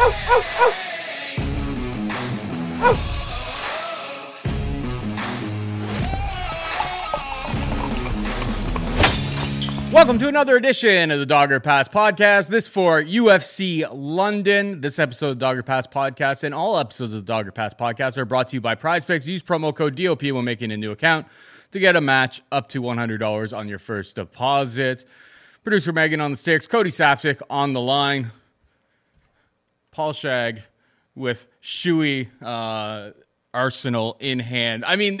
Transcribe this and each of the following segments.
Welcome to another edition of the Dog Or Pass podcast. This for UFC London. This episode of the Dog Or Pass podcast and all episodes of the Dog Or Pass podcast are brought to you by Prize Picks. Use promo code DOP when making a new account to get a match up to $100 on your first deposit. Producer Megan on the sticks, Cody Saftic on the line, Paul Shag with shoey uh, Arsenal in hand. I mean,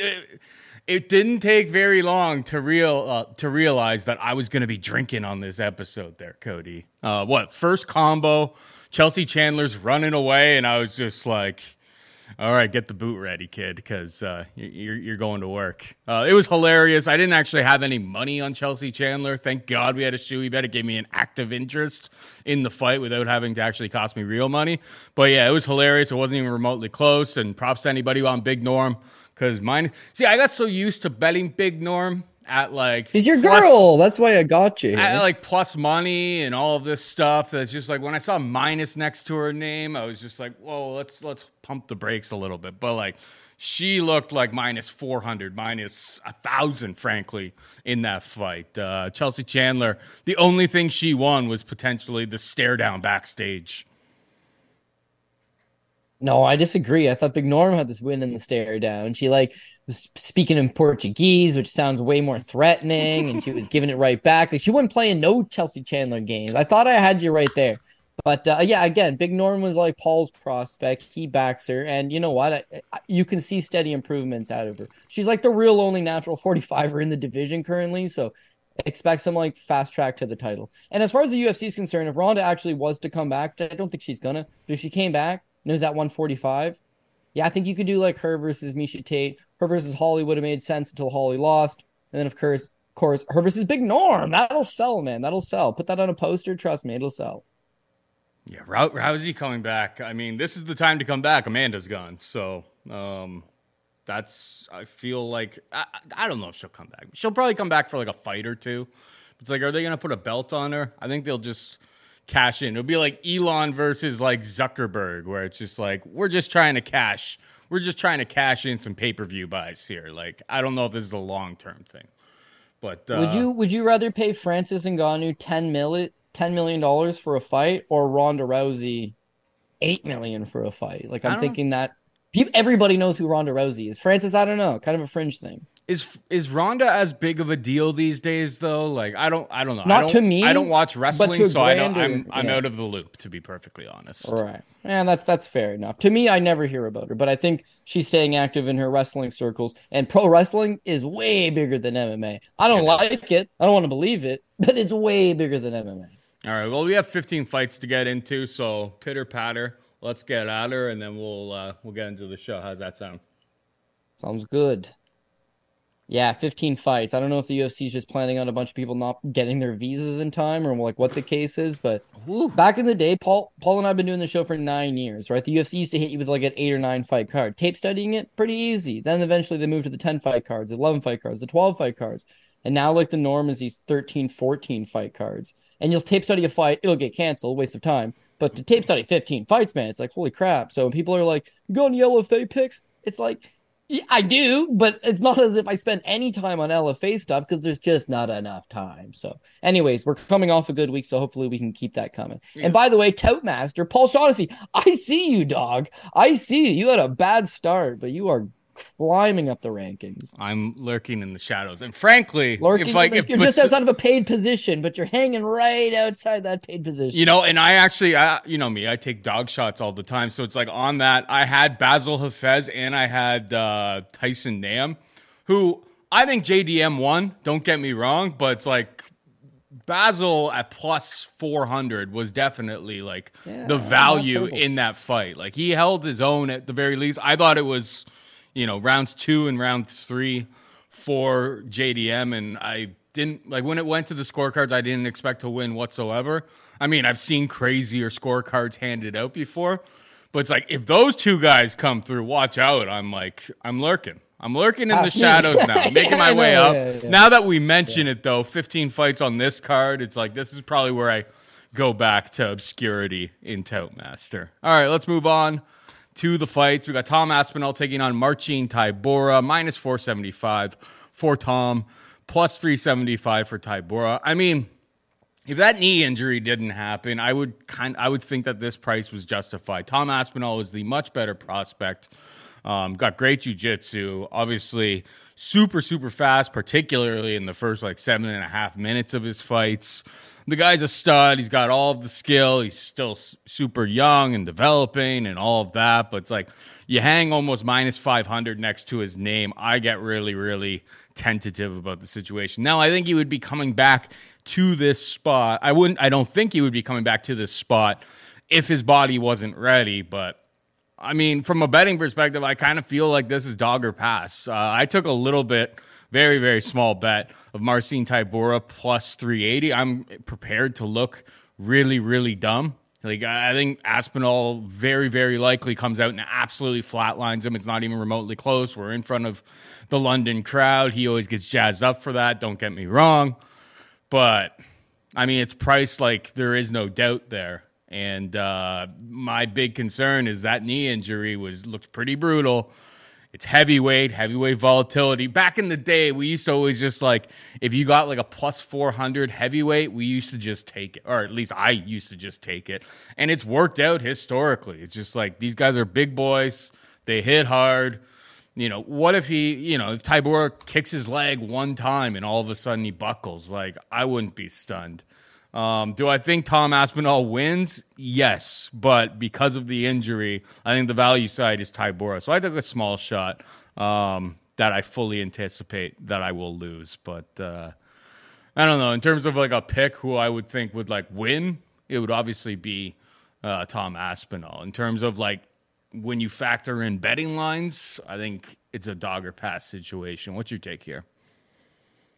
it didn't take very long to real uh, to realize that I was going to be drinking on this episode. There, Cody. Uh, what first combo? Chelsea Chandler's running away, and I was just like, "All right, get the boot ready, kid, because uh, you're you're going to work." Uh, it was hilarious. I didn't actually have any money on Chelsea Chandler. Thank God we had a shoey bet. It gave me an active interest in the fight without having to actually cost me real money. But yeah, it was hilarious. It wasn't even remotely close. And props to anybody on Big Norm because mine. See, I got so used to betting Big Norm at like. He's your plus, girl. That's why I got you. At like plus money and all of this stuff. That's just like when I saw minus next to her name, I was just like, whoa, let's let's pump the brakes a little bit. But like. She looked like minus 400, minus 1,000, frankly, in that fight. Uh, Chelsea Chandler, the only thing she won was potentially the stare down backstage. No, I disagree. I thought Big Norm had this win in the stare down. She like was speaking in Portuguese, which sounds way more threatening, and she was giving it right back. Like she wasn't playing no Chelsea Chandler games. I thought I had you right there. But uh, yeah, again, Big Norm was like Paul's prospect. He backs her, and you know what? I, I, you can see steady improvements out of her. She's like the real only natural 45er in the division currently. So expect some like fast track to the title. And as far as the UFC is concerned, if Ronda actually was to come back, I don't think she's gonna. But if she came back, and it was at 145. Yeah, I think you could do like her versus Miesha Tate. Her versus Holly would have made sense until Holly lost. And then, of course, of course, her versus Big Norm. That'll sell, man. That'll sell. Put that on a poster. Trust me, it'll sell. Yeah, Rousey coming back. I mean, this is the time to come back. Amanda's gone. So, um, that's, I feel like, I, I don't know if she'll come back. She'll probably come back for like a fight or two. It's like, are they going to put a belt on her? I think they'll just cash in. It'll be like Elon versus like Zuckerberg, where it's just like we're just trying to cash. We're just trying to cash in some pay per view buys here. Like I don't know if this is a long term thing, but uh, would you would you rather pay Francis Ngannou ten million ten million dollars for a fight or Ronda Rousey eight million for a fight? Like I'm thinking that everybody knows who Ronda Rousey is. Francis, I don't know, kind of a fringe thing. Is is Ronda as big of a deal these days though? Like I don't I don't know. Not to me. I don't watch wrestling, so I don't. I'm I'm yeah. out of the loop to be perfectly honest. Right. And that's that's fair enough. To me, I never hear about her, but I think she's staying active in her wrestling circles. And pro wrestling is way bigger than MMA. I don't it like is. it. I don't want to believe it, but it's way bigger than MMA. All right. Well, we have 15 fights to get into, so pitter patter. Let's get at her, and then we'll uh, we'll get into the show. How's that sound? Sounds good. Yeah, 15 fights. I don't know if the UFC is just planning on a bunch of people not getting their visas in time or like what the case is, but Ooh. back in the day, Paul Paul and I've been doing the show for nine years, right? The UFC used to hit you with like an eight or nine fight card. Tape studying it, pretty easy. Then eventually they moved to the 10 fight cards, the 11 fight cards, the 12 fight cards. And now like the norm is these 13, 14 fight cards. And you'll tape study a fight, it'll get canceled, waste of time. But to tape study 15 fights, man, it's like holy crap. So people are like, you go on yellow fake picks, it's like yeah, I do, but it's not as if I spend any time on LFA stuff because there's just not enough time. So, anyways, we're coming off a good week, so hopefully we can keep that coming. Yeah. And by the way, Tout Master, Paul Shaughnessy, I see you, dog. I see you. You had a bad start, but you are climbing up the rankings. I'm lurking in the shadows, and frankly, lurking if like if you're just outside of a paid position, but you're hanging right outside that paid position. You know, and I actually, I, you know me, I take dog shots all the time, so it's like on that. I had Basil Hafez and I had uh, Tyson Nam, who I think JDM won. Don't get me wrong, but it's like Basil at plus 400 was definitely like yeah, the value in that fight. Like he held his own at the very least. I thought it was you know, rounds two and round three for JDM, and I didn't like when it went to the scorecards. I didn't expect to win whatsoever. I mean, I've seen crazier scorecards handed out before, but it's like if those two guys come through, watch out. I'm like, I'm lurking. I'm lurking in the shadows now, making my way up. Yeah, yeah. Now that we mention it, though, 15 fights on this card, it's like this is probably where I go back to obscurity in Toutmaster. All right, let's move on to the fights. We got Tom Aspinall taking on Marcin Tybura, minus 475 for Tom, plus 375 for Tybura. I mean, if that knee injury didn't happen, I would kind I would think that this price was justified. Tom Aspinall is the much better prospect. Um, got great jujitsu, obviously super super fast, particularly in the first like seven and a half minutes of his fights. The guy's a stud. He's got all of the skill. He's still super young and developing and all of that. But it's like you hang almost minus 500 next to his name. I get really, really tentative about the situation. Now, I think he would be coming back to this spot. I wouldn't, I don't think he would be coming back to this spot if his body wasn't ready. But I mean, from a betting perspective, I kind of feel like this is dog or pass. Uh, I took a little bit, very, very small bet of Marcin Tybura plus 380. I'm prepared to look really, really dumb. Like I think Aspinall very, very likely comes out and absolutely flatlines him. It's not even remotely close. We're in front of the London crowd. He always gets jazzed up for that. Don't get me wrong, but I mean it's priced like there is no doubt there. And uh, my big concern is that knee injury was looked pretty brutal. It's heavyweight, heavyweight volatility. Back in the day, we used to always just like, if you got like a plus 400 heavyweight, we used to just take it, or at least I used to just take it. And it's worked out historically. It's just like these guys are big boys, they hit hard. You know, what if he, you know, if Tybura kicks his leg one time and all of a sudden he buckles? Like, I wouldn't be stunned. Um, do I think Tom Aspinall wins? Yes, but because of the injury, I think the value side is Ty Tybura. So I took a small shot um, that I fully anticipate that I will lose. But uh, I don't know. In terms of like a pick, who I would think would like win, it would obviously be uh, Tom Aspinall. In terms of like when you factor in betting lines, I think it's a dog or pass situation. What's your take here?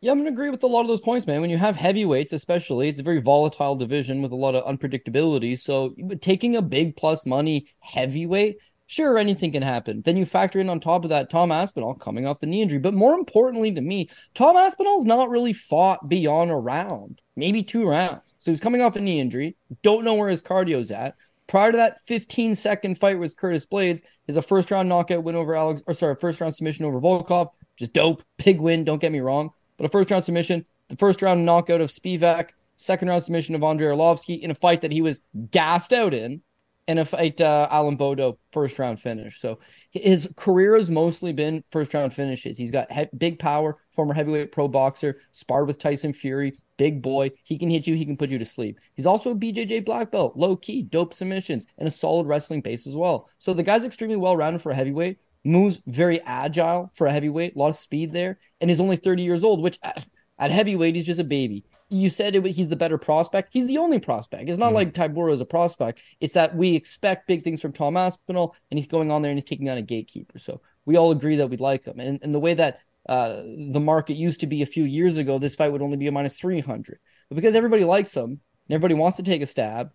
Yeah, I'm gonna agree with a lot of those points, man. When you have heavyweights, especially, it's a very volatile division with a lot of unpredictability. So taking a big plus money heavyweight, sure, anything can happen. Then you factor in on top of that Tom Aspinall coming off the knee injury. But more importantly to me, Tom Aspinall's not really fought beyond a round, maybe two rounds. So he's coming off a knee injury. Don't know where his cardio's at. Prior to that 15 second fight with Curtis Blaydes, is a first round knockout win over Alex, or sorry, first round submission over Volkov. Just dope, big win. Don't get me wrong but a first round submission, the first round knockout of Spivac, second round submission of Andrei Arlovsky in a fight that he was gassed out in, and a fight uh, Alan Baudot first round finish. So his career has mostly been first round finishes. He's got he- big power, former heavyweight pro boxer, sparred with Tyson Fury, big boy. He can hit you, he can put you to sleep. He's also a BJJ black belt, low key, dope submissions, and a solid wrestling base as well. So the guy's extremely well rounded for a heavyweight moves very agile for a heavyweight, a lot of speed there, and he's only 30 years old, which at, at heavyweight, he's just a baby. You said it, he's the better prospect. He's the only prospect. It's not mm-hmm. like Tybura is a prospect. It's that we expect big things from Tom Aspinall, and he's going on there and he's taking on a gatekeeper. So we all agree that we'd like him. And, and the way that uh, the market used to be a few years ago, this fight would only be a minus 300. But because everybody likes him and everybody wants to take a stab,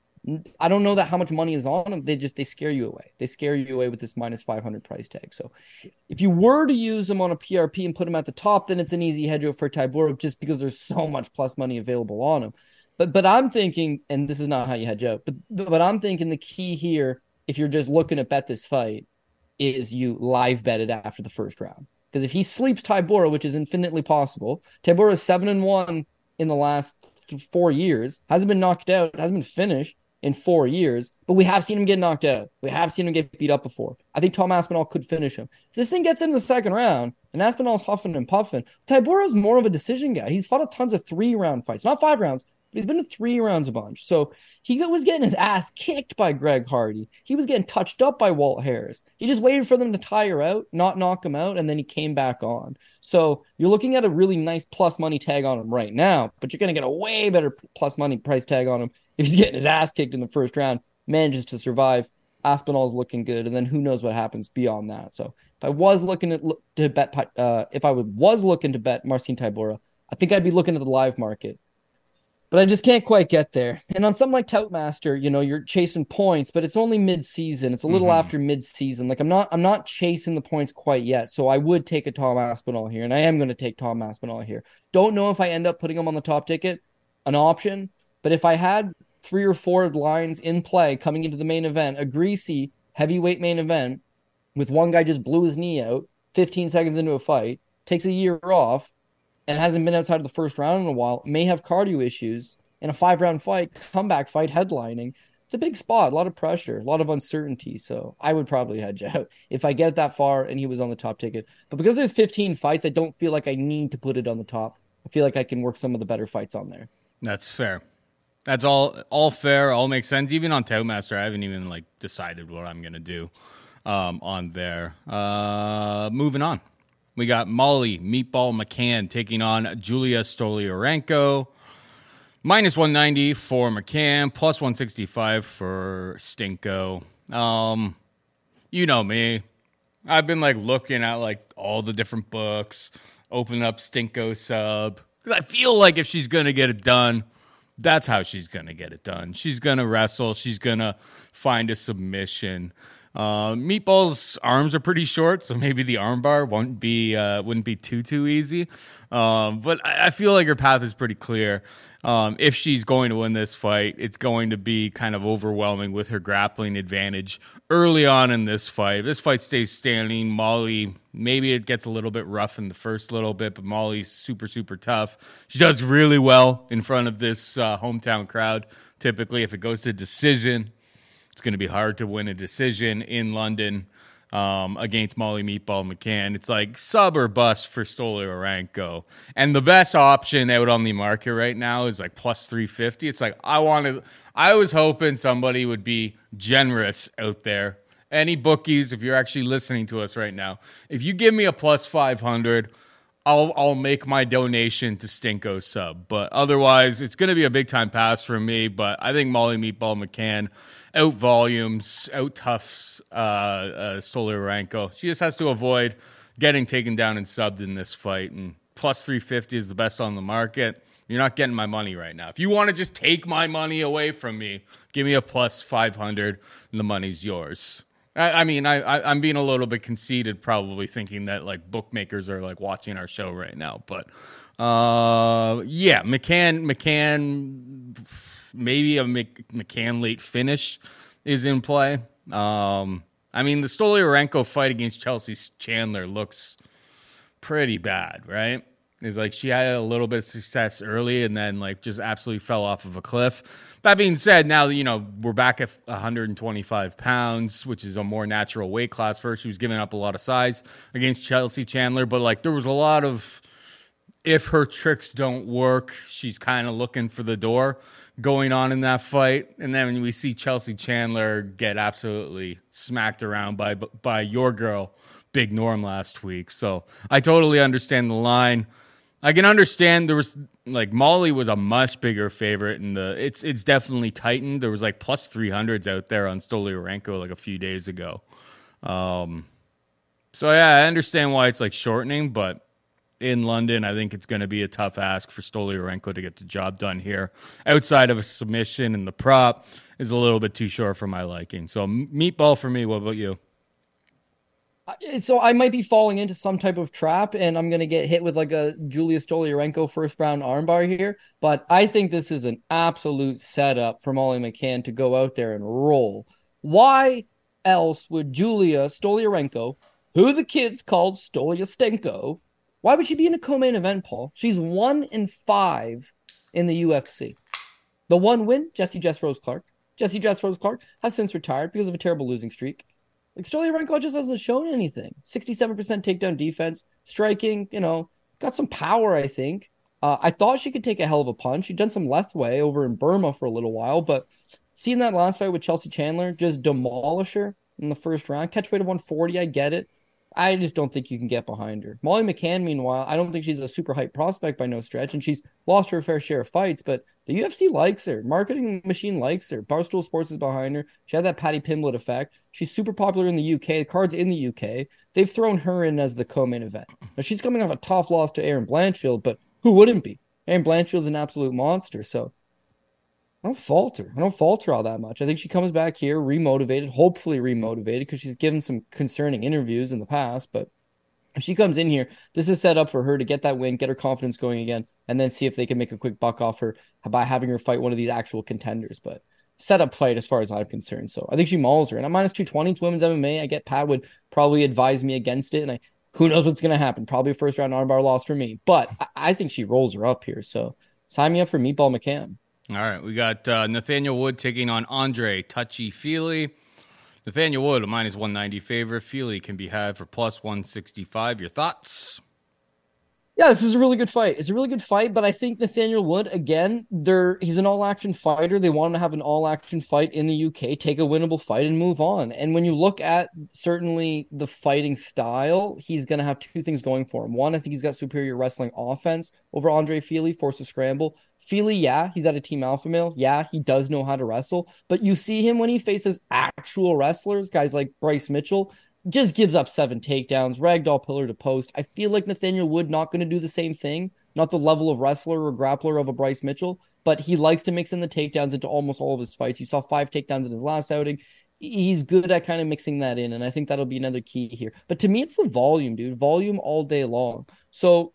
I don't know that how much money is on them. They just they scare you away. They scare you away with this minus 500 price tag. So if you were to use them on a PRP and put them at the top, then it's an easy hedge for Tybura just because there's so much plus money available on them. But but I'm thinking, and this is not how you hedge out, but but I'm thinking the key here, if you're just looking to bet this fight, is you live bet it after the first round. Because if he sleeps Tybura, which is infinitely possible, Tybura is seven and one in the last four years, hasn't been knocked out, hasn't been finished in four years, but we have seen him get knocked out. We have seen him get beat up before. I think Tom Aspinall could finish him. If this thing gets into the second round and Aspinall's huffing and puffing, Tybura's more of a decision guy. He's fought a tons of three round fights, not five rounds, he's been to three rounds a bunch. So he was getting his ass kicked by Greg Hardy. He was getting touched up by Walt Harris. He just waited for them to tire out, not knock him out, and then he came back on. So you're looking at a really nice plus money tag on him right now, but you're going to get a way better plus money price tag on him if he's getting his ass kicked in the first round, manages to survive. Aspinall's looking good, and then who knows what happens beyond that. So if I was looking to bet, uh, if I was looking to bet Marcin Tybura, I think I'd be looking at the live market. But I just can't quite get there. And on something like Toutmaster, you know, you're chasing points, but it's only mid-season. It's a little mm-hmm. after mid-season. Like I'm not, I'm not chasing the points quite yet. So I would take a Tom Aspinall here, and I am going to take Tom Aspinall here. Don't know if I end up putting him on the top ticket, an option. But if I had three or four lines in play coming into the main event, a greasy heavyweight main event with one guy just blew his knee out 15 seconds into a fight, takes a year off, and hasn't been outside of the first round in a while, may have cardio issues in a five round fight, comeback fight, headlining. It's a big spot, a lot of pressure, a lot of uncertainty. So I would probably hedge out if I get that far and he was on the top ticket. But because there's 15 fights, I don't feel like I need to put it on the top. I feel like I can work some of the better fights on there. That's fair. That's all all fair, all makes sense. Even on Toutmaster, I haven't even like decided what I'm gonna do um, on there. Uh, moving on. We got Molly Meatball McCann taking on Julija Stoliarenko. Minus 190 for McCann, plus 165 for Stinko. Um, you know me. I've been like looking at like all the different books, open up Stinko sub. Because I feel like if she's going to get it done, that's how she's going to get it done. She's going to wrestle, she's going to find a submission. Uh, Meatball's arms are pretty short, so maybe the armbar won't be uh, wouldn't be too too easy. Um, but I, I, feel like her path is pretty clear. Um, if she's going to win this fight, it's going to be kind of overwhelming with her grappling advantage early on in this fight. If this fight stays standing, Molly maybe it gets a little bit rough in the first little bit, but Molly's super super tough. She does really well in front of this uh, hometown crowd. Typically, if it goes to decision, it's going to be hard to win a decision in London um, against Molly Meatball McCann. It's like sub or bust for Stoliarenko. And the best option out on the market right now is like plus 350. It's like, I wanted, I was hoping somebody would be generous out there. Any bookies, if you're actually listening to us right now, if you give me a plus 500, I'll I'll make my donation to Stinko sub. But otherwise, it's going to be a big time pass for me. But I think Molly Meatball McCann out volumes, out toughs uh, uh, Stoliarenko. She just has to avoid getting taken down and subbed in this fight. And plus 350 is the best on the market. You're not getting my money right now. If you want to just take my money away from me, give me a plus 500 and the money's yours. I, I mean, I, I, am being a little bit conceited, probably thinking that like bookmakers are like watching our show right now. But uh, yeah, McCann, McCann, maybe a McCann late finish is in play. Um, I mean, the Stoliarenko fight against Chelsea Chandler looks pretty bad, right? Is like she had a little bit of success early and then like just absolutely fell off of a cliff. That being said, now you know we're back at 125 pounds, which is a more natural weight class for her. She was giving up a lot of size against Chelsea Chandler, but like there was a lot of if her tricks don't work, she's kind of looking for the door going on in that fight. And then we see Chelsea Chandler get absolutely smacked around by by your girl, Big Norm, last week. So I totally understand the line. I can understand there was like Molly was a much bigger favorite, and the it's it's definitely tightened. There was like plus three hundreds out there on Stoliarenko like a few days ago. Um, so yeah, I understand why it's like shortening, but in London, I think it's going to be a tough ask for Stoliarenko to get the job done here. Outside of a submission and the prop is a little bit too short for my liking. So meatball for me. What about you? Uh, so I might be falling into some type of trap and I'm going to get hit with like a Julija Stoliarenko first round armbar here. But I think this is an absolute setup for Molly McCann to go out there and roll. Why else would Julija Stoliarenko, who the kids called Stolyastenko, why would she be in a co main event, Paul? She's one in five in the UFC. The one win, Jesse Jess Rose Clark. Jesse Jess Rose Clark has since retired because of a terrible losing streak. Like Stoliarenko just hasn't shown anything. 67% takedown defense, striking, you know, got some power, I think. Uh, I thought she could take a hell of a punch. She'd done some Lethwei over in Burma for a little while, but seeing that last fight with Chelsea Chandler just demolish her in the first round, catch weight of 140, I get it. I just don't think you can get behind her. Molly McCann, meanwhile, I don't think she's a super hype prospect by no stretch, and she's lost her fair share of fights, but the UFC likes her. Marketing machine likes her. Barstool Sports is behind her. She had that Paddy Pimblett effect. She's super popular in the UK. The card's in the UK. They've thrown her in as the co-main event. Now she's coming off a tough loss to Erin Blanchfield, but who wouldn't be? Erin Blanchfield's an absolute monster. So I don't falter. I don't falter all that much. I think she comes back here remotivated, hopefully remotivated, because she's given some concerning interviews in the past. But If she comes in here, this is set up for her to get that win, get her confidence going again, and then see if they can make a quick buck off her by having her fight one of these actual contenders. But setup fight as far as I'm concerned. So I think she mauls her. And I'm minus 220. It's women's MMA. I get Pat would probably advise me against it. And I who knows what's going to happen? Probably a first round armbar loss for me. But I, I, think she rolls her up here. So sign me up for Meatball McCann. All right. We got uh, Nathaniel Wood taking on Andre Touchy Fili. Nathaniel Wood, a minus 190 favorite. Fili can be had for plus 165. Your thoughts? Yeah, this is a really good fight. It's a really good fight, but I think Nathaniel Wood again, they're he's an all-action fighter. They want to have an all-action fight in the UK, take a winnable fight and move on. And when you look at certainly the fighting style, he's going to have two things going for him. One, I think he's got superior wrestling offense over Andre Fili, force a scramble. Fili, yeah, he's at a team alpha male. Yeah, he does know how to wrestle, but you see him when he faces actual wrestlers, guys like Bryce Mitchell, just gives up seven takedowns, ragdoll pillar to post. I feel like Nathaniel Wood not going to do the same thing, not the level of wrestler or grappler of a Bryce Mitchell, but he likes to mix in the takedowns into almost all of his fights. You saw five takedowns in his last outing. He's good at kind of mixing that in, and I think that'll be another key here. But to me, it's the volume, dude. Volume all day long. So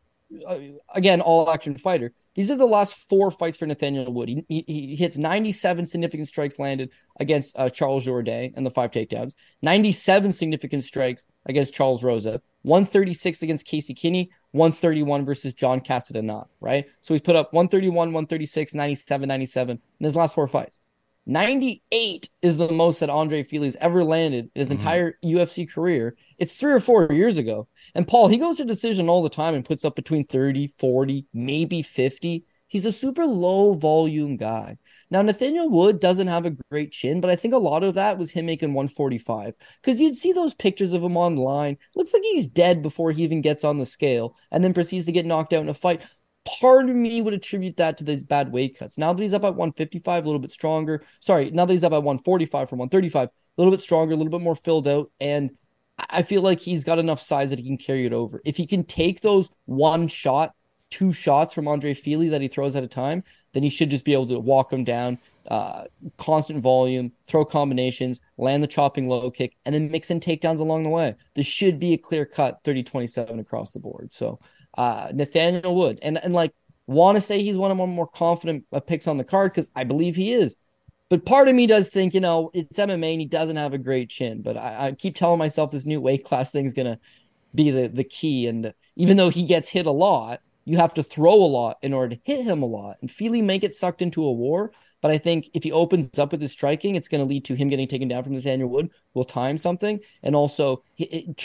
again, all action fighter. These are the last four fights for Nathaniel Wood. He, he, he hits 97 significant strikes landed against uh, Charles Jourdain and the five takedowns, 97 significant strikes against Charles Rosa, 136 against Casey Kenney, 131 versus John Castagnetto, right? So he's put up 131, 136, 97, 97 in his last four fights. 98 is the most that Andre Fili's ever landed in his mm-hmm. entire UFC career. It's three or four years ago. And Paul, he goes to decision all the time and puts up between 30, 40, maybe 50. He's a super low volume guy. Now, Nathaniel Wood doesn't have a great chin, but I think a lot of that was him making 145 because you'd see those pictures of him online. Looks like he's dead before he even gets on the scale and then proceeds to get knocked out in a fight part of me would attribute that to these bad weight cuts. Now that he's up at 155, a little bit stronger. Sorry, now that he's up at 145 from 135, a little bit stronger, a little bit more filled out. And I feel like he's got enough size that he can carry it over. If he can take those one shot, two shots from Andre Fili that he throws at a time, then he should just be able to walk him down, uh, constant volume, throw combinations, land the chopping low kick, and then mix in takedowns along the way. This should be a clear cut 30 27 across the board. So uh, Nathaniel Wood, and and like want to say he's one of my more confident uh, picks on the card because I believe he is. But part of me does think, you know, it's MMA and he doesn't have a great chin. But I, I keep telling myself this new weight class thing is gonna be the the key. And even though he gets hit a lot, you have to throw a lot in order to hit him a lot. And Fili may get sucked into a war, but I think if he opens up with his striking, it's going to lead to him getting taken down from Nathaniel Wood. Will time something, and also it, it,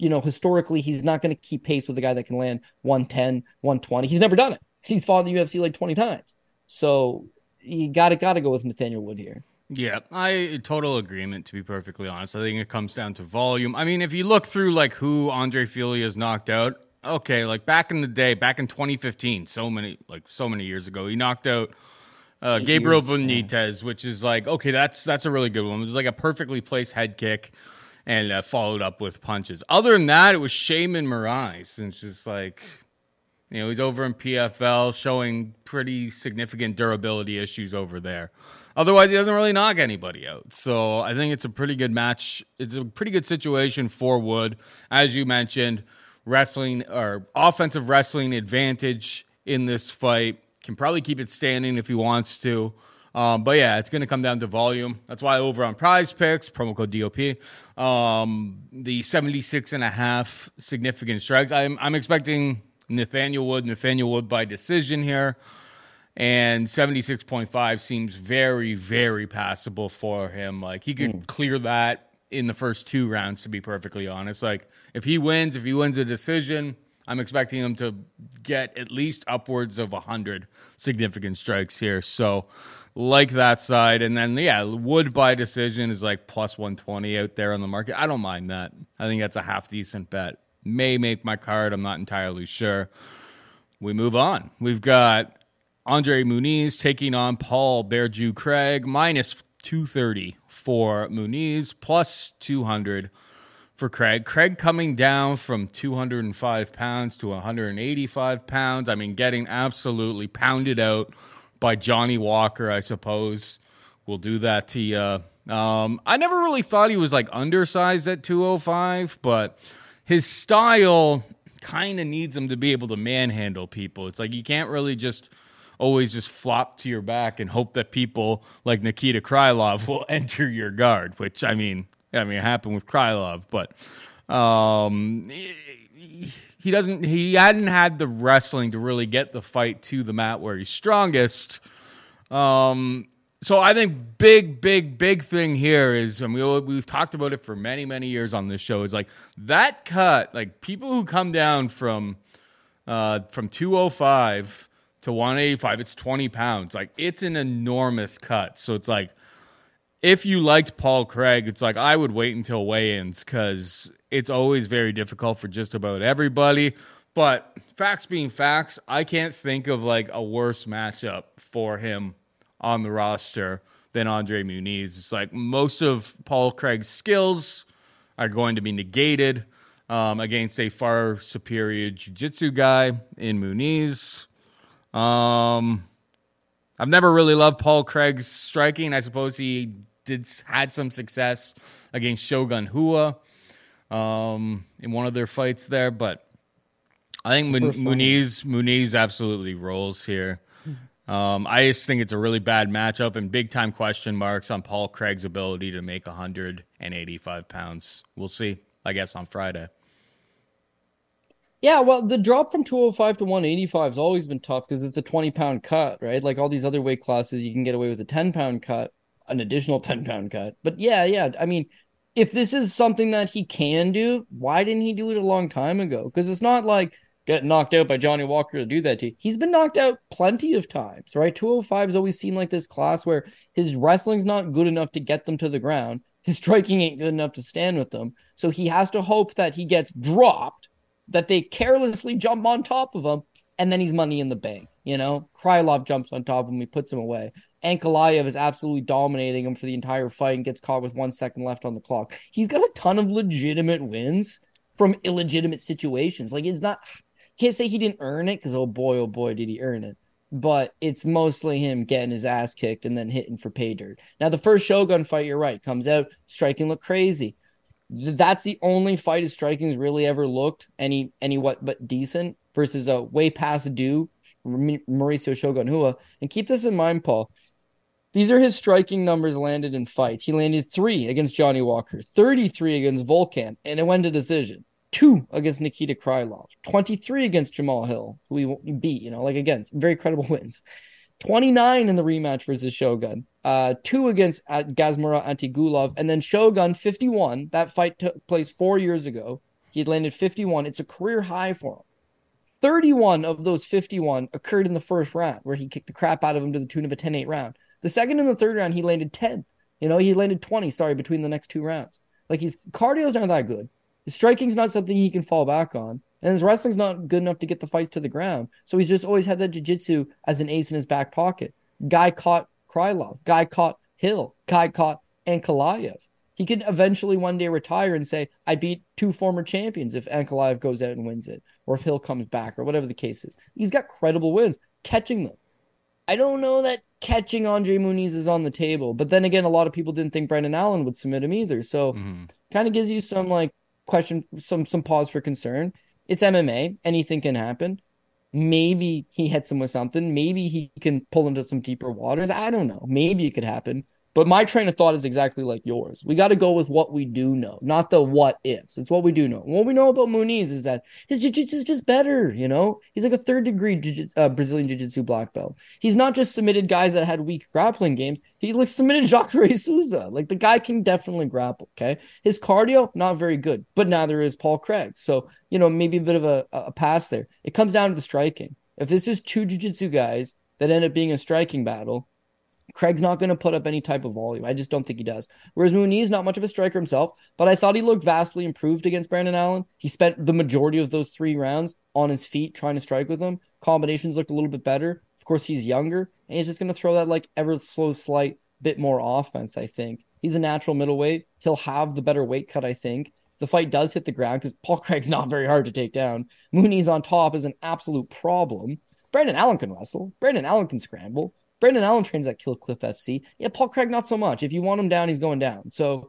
you know, historically, he's not going to keep pace with a guy that can land 110, 120. He's never done it. He's fought in the UFC like 20 times. So you got to got to go with Nathaniel Wood here. Yeah, I total agreement. To be perfectly honest, I think it comes down to volume. I mean, if you look through like who Andre Fili has knocked out, okay, like back in the day, back in 2015, so many like so many years ago, he knocked out uh, Gabriel years, Benitez, yeah. which is like okay, that's that's a really good one. It was like a perfectly placed head kick and uh, followed up with punches. Other than that, it was Sheymon Moraes, and it's just like, you know, he's over in PFL showing pretty significant durability issues over there. Otherwise, he doesn't really knock anybody out. So I think it's a pretty good match. It's a pretty good situation for Wood, as you mentioned. Wrestling or offensive wrestling advantage in this fight can probably keep it standing if he wants to. Um, but yeah, it's going to come down to volume. That's why over on prize picks, promo code DOP, um, the 76 and a half significant strikes. I'm, I'm expecting Nathaniel Wood, Nathaniel Wood by decision here. And 76.5 seems very, very passable for him. Like he could mm. clear that in the first two rounds, to be perfectly honest. Like if he wins, if he wins a decision, I'm expecting him to get at least upwards of 100 significant strikes here. So, like that side. And then, yeah, Wood by decision is like plus 120 out there on the market. I don't mind that. I think that's a half decent bet. May make my card. I'm not entirely sure. We move on. We've got Andre Muniz taking on Paul BearJew Craig, minus 230 for Muniz, plus 200 for Craig. Craig coming down from 205 pounds to 185 pounds. I mean, getting absolutely pounded out by Johnny Walker, I suppose, will do that to you. Um, I never really thought he was like undersized at 205, but his style kind of needs him to be able to manhandle people. It's like you can't really just always just flop to your back and hope that people like Nikita Krylov will enter your guard, which I mean, I mean, it happened with Krylov, but um, he, doesn't, he hadn't had the wrestling to really get the fight to the mat where he's strongest. Um, so I think big, big, big thing here is, and we we've talked about it for many, many years on this show. Is like that cut, like people who come down from uh, from two oh five to one eighty five, it's twenty pounds. Like it's an enormous cut. So it's like if you liked Paul Craig, it's like I would wait until weigh-ins because it's always very difficult for just about everybody. But facts being facts, I can't think of like a worse matchup for him on the roster than Andre Muniz. It's like most of Paul Craig's skills are going to be negated um, against a far superior jiu-jitsu guy in Muniz. Um, I've never really loved Paul Craig's striking. I suppose he did had some success against Shogun Rua um, in one of their fights there, but I think Muniz Muniz absolutely rolls here. Um, I just think it's a really bad matchup and big time question marks on Paul Craig's ability to make 185 pounds. We'll see, I guess, on Friday. Yeah, well, the drop from 205 to 185 has always been tough because it's a 20 pound cut, right? Like all these other weight classes, you can get away with a 10 pound cut, an additional 10 pound cut. But yeah, yeah. I mean, if this is something that he can do, why didn't he do it a long time ago? Because it's not like get knocked out by Johnny Walker to do that to you. He's been knocked out plenty of times, right? 205 has always seemed like this class where his wrestling's not good enough to get them to the ground. His striking ain't good enough to stand with them. So he has to hope that he gets dropped, that they carelessly jump on top of him, and then he's money in the bank. You know, Krylov jumps on top of him, he puts him away. Ankalaev is absolutely dominating him for the entire fight and gets caught with one second left on the clock. He's got a ton of legitimate wins from illegitimate situations. Like it's not can't say he didn't earn it because oh boy, oh boy, did he earn it. But it's mostly him getting his ass kicked and then hitting for pay dirt. Now the first Shogun fight, you're right, comes out striking look crazy. That's the only fight his striking's really ever looked any any what but decent versus a way past due Mauricio Shogun Rua. And keep this in mind, Paul. These are his striking numbers landed in fights. He landed three against Johnny Walker, 33 against Volkan, and it went to decision two against Nikita Krylov, 23 against Jamahal Hill, who he beat, you know, like against very credible wins. 29 in the rematch versus Shogun, uh, two against uh, Gadzhimurad Antigulov, and then Shogun 51. That fight took place four years ago. He had landed 51. It's a career high for him. 31 of those 51 occurred in the first round, where he kicked the crap out of him to the tune of a 10 8 round. The second and the third round, he landed 10. You know, he landed 20, sorry, between the next two rounds. Like his cardio's not that good. His striking's not something he can fall back on. And his wrestling's not good enough to get the fights to the ground. So he's just always had that jiu-jitsu as an ace in his back pocket. Guy caught Krylov. Guy caught Hill. Guy caught Ankalaev. He can eventually one day retire and say, I beat two former champions if Ankalaev goes out and wins it, or if Hill comes back, or whatever the case is. He's got credible wins, catching them. I don't know that catching Andre Muniz is on the table, but then again, a lot of people didn't think Brendan Allen would submit him either. So mm-hmm. kind of gives you some like question, some some pause for concern. It's MMA. Anything can happen. Maybe he hits him with something. Maybe he can pull into some deeper waters. I don't know. Maybe it could happen. But my train of thought is exactly like yours. We got to go with what we do know, not the what ifs. It's what we do know. What we know about Muniz is that his jiu-jitsu is just better, you know? He's like a third degree jiu- uh, Brazilian jiu-jitsu black belt. He's not just submitted guys that had weak grappling games. He's like submitted Jacare Souza. Like the guy can definitely grapple, okay? His cardio, not very good, but neither is Paul Craig. So, you know, maybe a bit of a, a pass there. It comes down to the striking. If this is two jiu-jitsu guys that end up being a striking battle, Craig's not going to put up any type of volume. I just don't think he does. Whereas Muniz, not much of a striker himself, but I thought he looked vastly improved against Brendan Allen. He spent the majority of those three rounds on his feet trying to strike with him. Combinations looked a little bit better. Of course, he's younger, and he's just going to throw that like ever slow, slight bit more offense. I think he's a natural middleweight. He'll have the better weight cut. I think the fight does hit the ground because Paul Craig's not very hard to take down. Muniz on top is an absolute problem. Brendan Allen can wrestle. Brendan Allen can scramble. Brendan Allen trains at Cliff FC. Yeah, Paul Craig, not so much. If you want him down, he's going down. So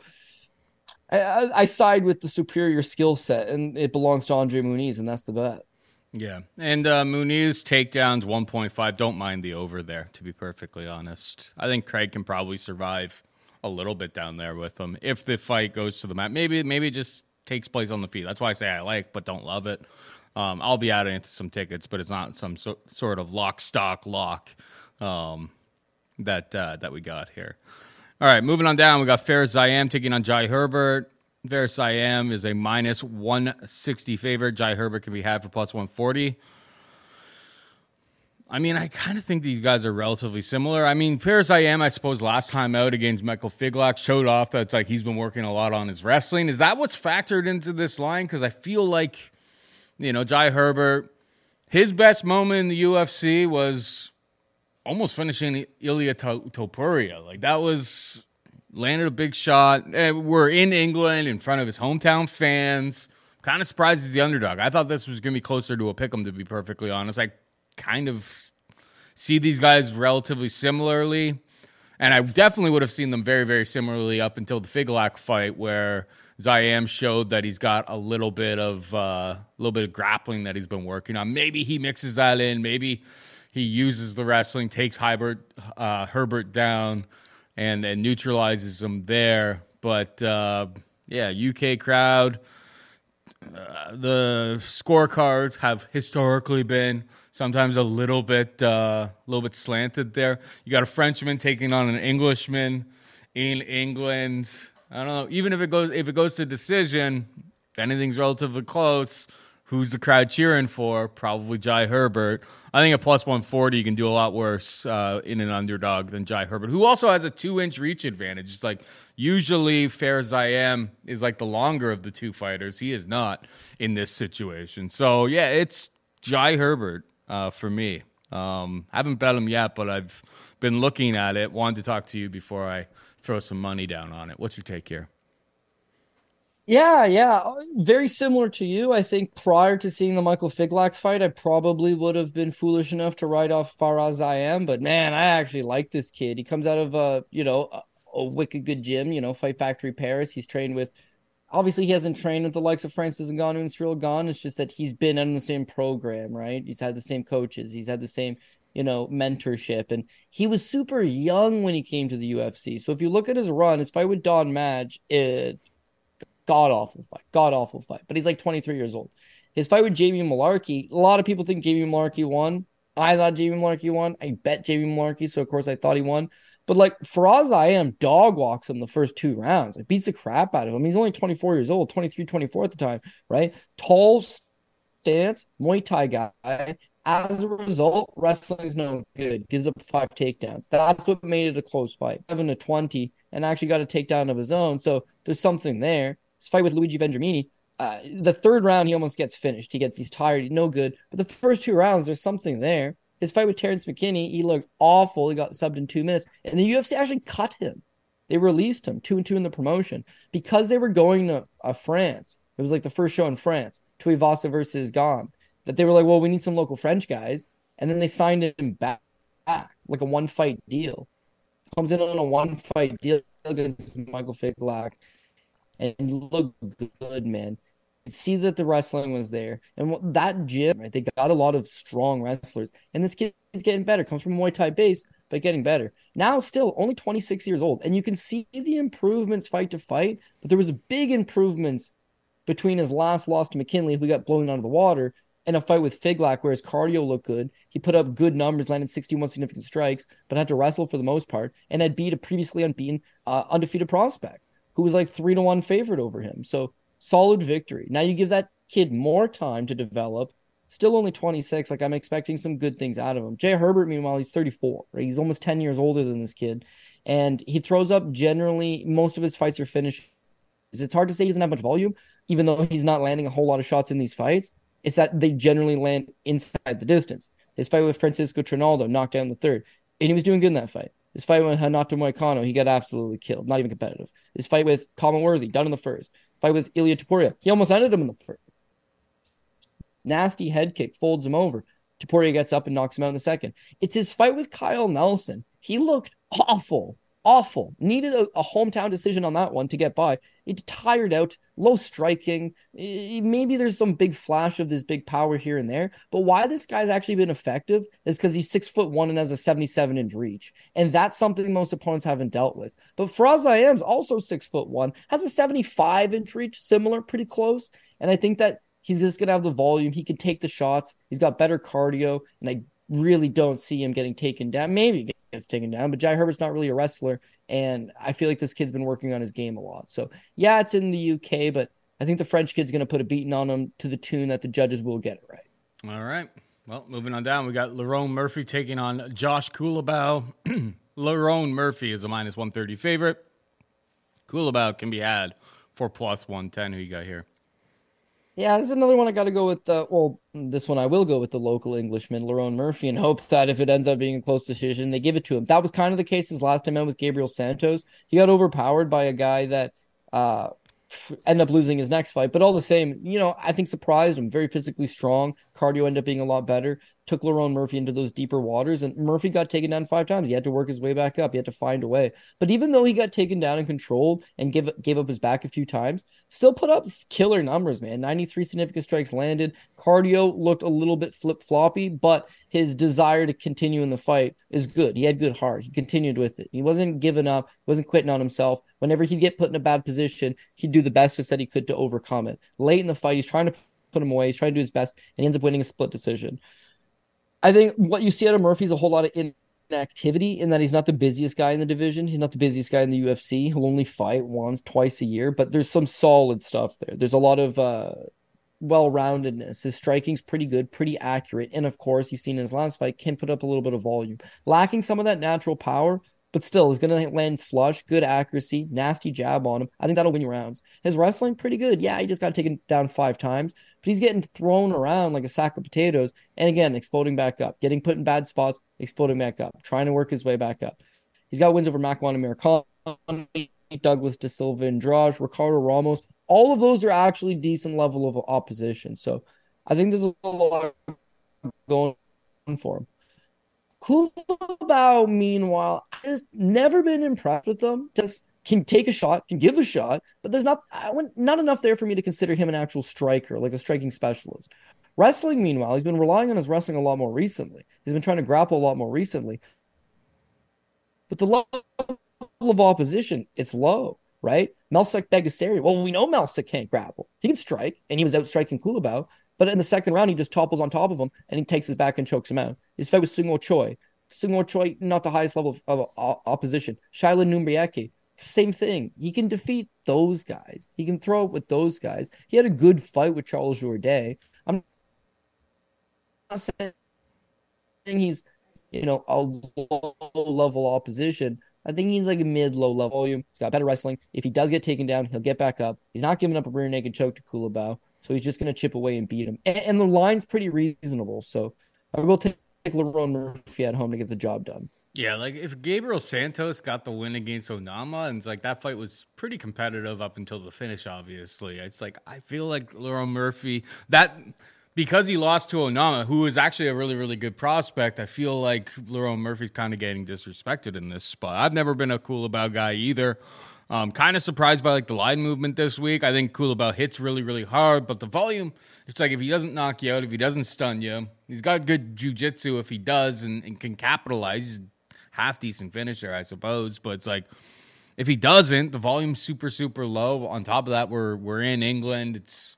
I, I side with the superior skill set, and it belongs to Andre Muniz, and that's the bet. Yeah, and uh, Muniz takedowns one point five. Don't mind the over there, to be perfectly honest. I think Craig can probably survive a little bit down there with him if the fight goes to the mat. Maybe maybe it just takes place on the feet. That's why I say I like, but don't love it. Um, I'll be adding some tickets, but it's not some so, sort of lock stock lock um, that uh, that we got here. All right, moving on down, we got Fares Ziam taking on Jai Herbert. Fares Ziam is a minus 160 favorite. Jai Herbert can be had for plus 140. I mean, I kind of think these guys are relatively similar. I mean, Fares Ziam, I suppose, last time out against Michael Figlak showed off that it's like he's been working a lot on his wrestling. Is that what's factored into this line? Because I feel like, you know, Jai Herbert, his best moment in the UFC was almost finishing Ilia Topuria. Like that was landed a big shot. And we're in England in front of his hometown fans. Kind of surprised he's the underdog. I thought this was going to be closer to a pick 'em, to be perfectly honest. I kind of see these guys relatively similarly. And I definitely would have seen them very, very similarly up until the Figlak fight, where Ziam showed that he's got a little bit of uh, a little bit of grappling that he's been working on. Maybe he mixes that in. Maybe he uses the wrestling, takes Herbert, uh, Herbert down, and, and neutralizes him there. But uh, yeah, UK crowd. Uh, the scorecards have historically been sometimes a little bit uh, a little bit slanted there. You got a Frenchman taking on an Englishman in England. I don't know. Even if it goes if it goes to decision, if anything's relatively close, who's the crowd cheering for? Probably Jai Herbert. I think at plus 140, you can do a lot worse uh, in an underdog than Jai Herbert, who also has a two inch reach advantage. It's like usually Fares Ziam is like the longer of the two fighters. He is not in this situation. So, yeah, it's Jai Herbert uh, for me. Um, haven't bet him yet, but I've been looking at it. Wanted to talk to you before I throw some money down on it. What's your take here? Yeah, yeah, uh, very similar to you. I think prior to seeing the Michael Figlak fight, I probably would have been foolish enough to write off Fares Ziam. But man, I actually like this kid. He comes out of a you know a, a wicked good gym, you know, Fight Factory Paris. He's trained with. Obviously, he hasn't trained with the likes of Francis Ngannou and Ciryl Gane. It's just that he's been in the same program, right? He's had the same coaches. He's had the same you know, mentorship. And he was super young when he came to the UFC. So if you look at his run, his fight with Don Madge, it god awful fight, god awful fight. But he's like 23 years old. His fight with Jamie Mullarkey, a lot of people think Jamie Mullarkey won. I thought Jamie Mullarkey won. I bet Jamie Mullarkey, so of course I thought he won. But like Fares Ziam dog walks him the first two rounds. It beats the crap out of him. He's only 24 years old, 23, 24 at the time, right? Tall stance, Muay Thai guy. As a result, wrestling's no good. Gives up five takedowns. That's what made it a close fight. 7 to 20, and actually got a takedown of his own. So there's something there. His fight with Luigi Vendramini, uh, the third round he almost gets finished. He gets he's tired, he's no good. But the first two rounds, there's something there. His fight with Terrence McKinney, he looked awful. He got subbed in two minutes, and the UFC actually cut him. They released him two and two in the promotion because they were going to uh, France. It was like the first show in France, Tuivasa versus Gane. That they were like, well, we need some local French guys, and then they signed him back, back like a one fight deal. Comes in on a one fight deal against Michael Figlak and look good, man. See that the wrestling was there, and that gym, right? They got a lot of strong wrestlers, and this kid's getting better. Comes from Muay Thai base, but getting better. Now, still only 26 years old, and you can see the improvements fight to fight. But there was big improvements between his last loss to McKinney, who got blown out of the water, and a fight with Figlak, where his cardio looked good. He put up good numbers, landed 61 significant strikes, but had to wrestle for the most part, and had beat a previously unbeaten, uh, undefeated prospect who was like three to one favorite over him. So solid victory. Now you give that kid more time to develop. Still only 26. Like I'm expecting some good things out of him. Jai Herbert, meanwhile, he's 34. Right? He's almost 10 years older than this kid. And he throws up generally, most of his fights are finished. It's hard to say he doesn't have much volume, even though he's not landing a whole lot of shots in these fights. It's that they generally land inside the distance. His fight with Francisco Trinaldo knocked down the third, and he was doing good in that fight. His fight with Renato Moicano, he got absolutely killed, not even competitive. His fight with Khama Worthy, done in the first. Fight with Ilia Topuria, he almost ended him in the first. Nasty head kick, folds him over. Topuria gets up and knocks him out in the second. It's his fight with Kyle Nelson. He looked awful awful. Needed a, a, hometown decision on that one to get by. It tired out, low striking. Maybe there's some big flash of this big power here and there, but why this guy's actually been effective is because he's six foot one and has a 77 inch reach, and that's something most opponents haven't dealt with. But Fares Ziam's also six foot one, has a 75 inch reach, similar, pretty close, and I think that. He's just gonna have the volume. He can take the shots. He's got better cardio, and I really don't see him getting taken down. Maybe gets taken down. But Jai Herbert's not really a wrestler, and I feel like this kid's been working on his game a lot. So yeah, it's in the UK, but I think the French kid's going to put a beating on him to the tune that the judges will get it right. All right. Well, moving on down, we got Lerone Murphy taking on Josh Culibao. Lerone Murphy is a minus 130 favorite. Culibao can be had for plus 110. Who you got here? Yeah, there's another one I got to go with. The, well, this one I will go with the local Englishman, Lerone Murphy, and hope that if it ends up being a close decision, they give it to him. That was kind of the case his last time out with Gabriel Santos. He got overpowered by a guy that uh, end up losing his next fight. But all the same, you know, I think surprised him. Very physically strong. Cardio ended up being a lot better. Took Lerone Murphy into those deeper waters, and Murphy got taken down five times. He had to work his way back up. He had to find a way. But even though he got taken down and controlled and gave gave up his back a few times, still put up killer numbers, man. 93 significant strikes landed. Cardio looked a little bit flip floppy, but his desire to continue in the fight is good. He had good heart. He continued with it. He wasn't giving up, wasn't quitting on himself. Whenever he'd get put in a bad position, he'd do the best that he could to overcome it. Late in the fight, he's trying to put him away. He's trying to do his best, and he ends up winning a split decision. I think what you see out of Murphy is a whole lot of inactivity in that he's not the busiest guy in the division. He's not the busiest guy in the UFC. He'll only fight once, twice a year, but there's some solid stuff there. There's a lot of uh, well-roundedness. His striking's pretty good, pretty accurate, and of course, you've seen in his last fight can put up a little bit of volume. Lacking some of that natural power, but still, he's going to land flush, good accuracy, nasty jab on him. I think that'll win you rounds. His wrestling pretty good. Yeah, he just got taken down five times, but he's getting thrown around like a sack of potatoes, and again, exploding back up, getting put in bad spots, exploding back up, trying to work his way back up. He's got wins over Makwan and Douglas De Silva, and Andrade, Ricardo Ramos all of those are actually decent level of opposition. So I think there's a lot going for him. Culibao, meanwhile, has never been impressed with them. Just can take a shot, can give a shot, but there's not not enough there for me to consider him an actual striker, like a striking specialist. Wrestling, meanwhile, he's been relying on his wrestling a lot more recently. He's been trying to grapple a lot more recently. But the level of opposition, it's low right? Melsik Baghdasaryan. Well, we know Melsik can't grapple. He can strike, and he was out striking Culibao. But in the second round, he just topples on top of him and he takes his back and chokes him out. His fight with Seung Woo Choi. Seung Woo Choi, not the highest level of, of opposition. Shailin Numbryake, same thing. He can defeat those guys. He can throw up with those guys. He had a good fight with Charles Jourdain. I'm not saying he's, you know, a low level opposition, I think he's like a mid low level volume. He's got better wrestling. If he does get taken down, he'll get back up. He's not giving up a rear naked choke to Culibao, so he's just going to chip away and beat him. And, and, the line's pretty reasonable, so I will take Lerone Murphy at home to get the job done. Yeah, like if Gabriel Santos got the win against Onama, and it's like that fight was pretty competitive up until the finish. Obviously, it's like I feel like Lerone Murphy that because he lost to Onama, who is actually a really, really good prospect, I feel like Lerone Murphy's kind of getting disrespected in this spot. I've never been a Culibao guy either. Um, kind of surprised by like the line movement this week. I think Culibao hits really, really hard, but the volume, it's like if he doesn't knock you out, if he doesn't stun you, he's got good jujitsu if he does and, and can capitalize. Half decent finisher, I suppose, but it's like if he doesn't, the volume's super, super low. On top of that, we're we're in England. It's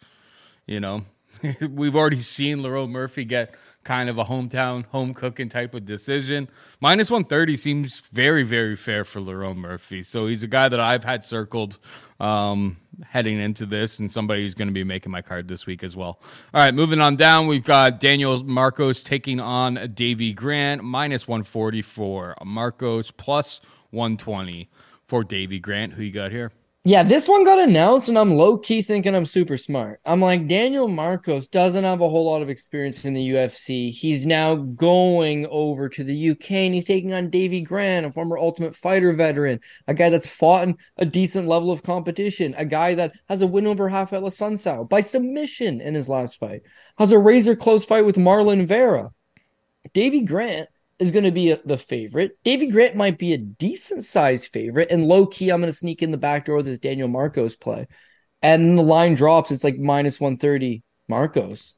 you know, We've already seen Lerone Murphy get kind of a hometown home cooking type of decision. Minus 130 seems very, very fair for Lerone Murphy. So he's a guy that I've had circled um, heading into this and somebody who's going to be making my card this week as well. All right, moving on down, we've got Daniel Marcos taking on Davey Grant, minus 144. Marcos plus 120 for Davey Grant. Who you got here? Yeah, this one got announced, and I'm low key thinking I'm super smart. I'm like, Daniel Marcos doesn't have a whole lot of experience in the UFC. He's now going over to the UK and he's taking on Davey Grant, a former Ultimate Fighter veteran, a guy that's fought in a decent level of competition, a guy that has a win over Raphael Assunção by submission in his last fight, has a razor close fight with Marlon Vera. Davey Grant is going to be a, the favorite. Davey Grant might be a decent sized favorite, and low key, I'm going to sneak in the back door with this Daniel Marcos play, and the line drops. It's like minus one thirty Marcos.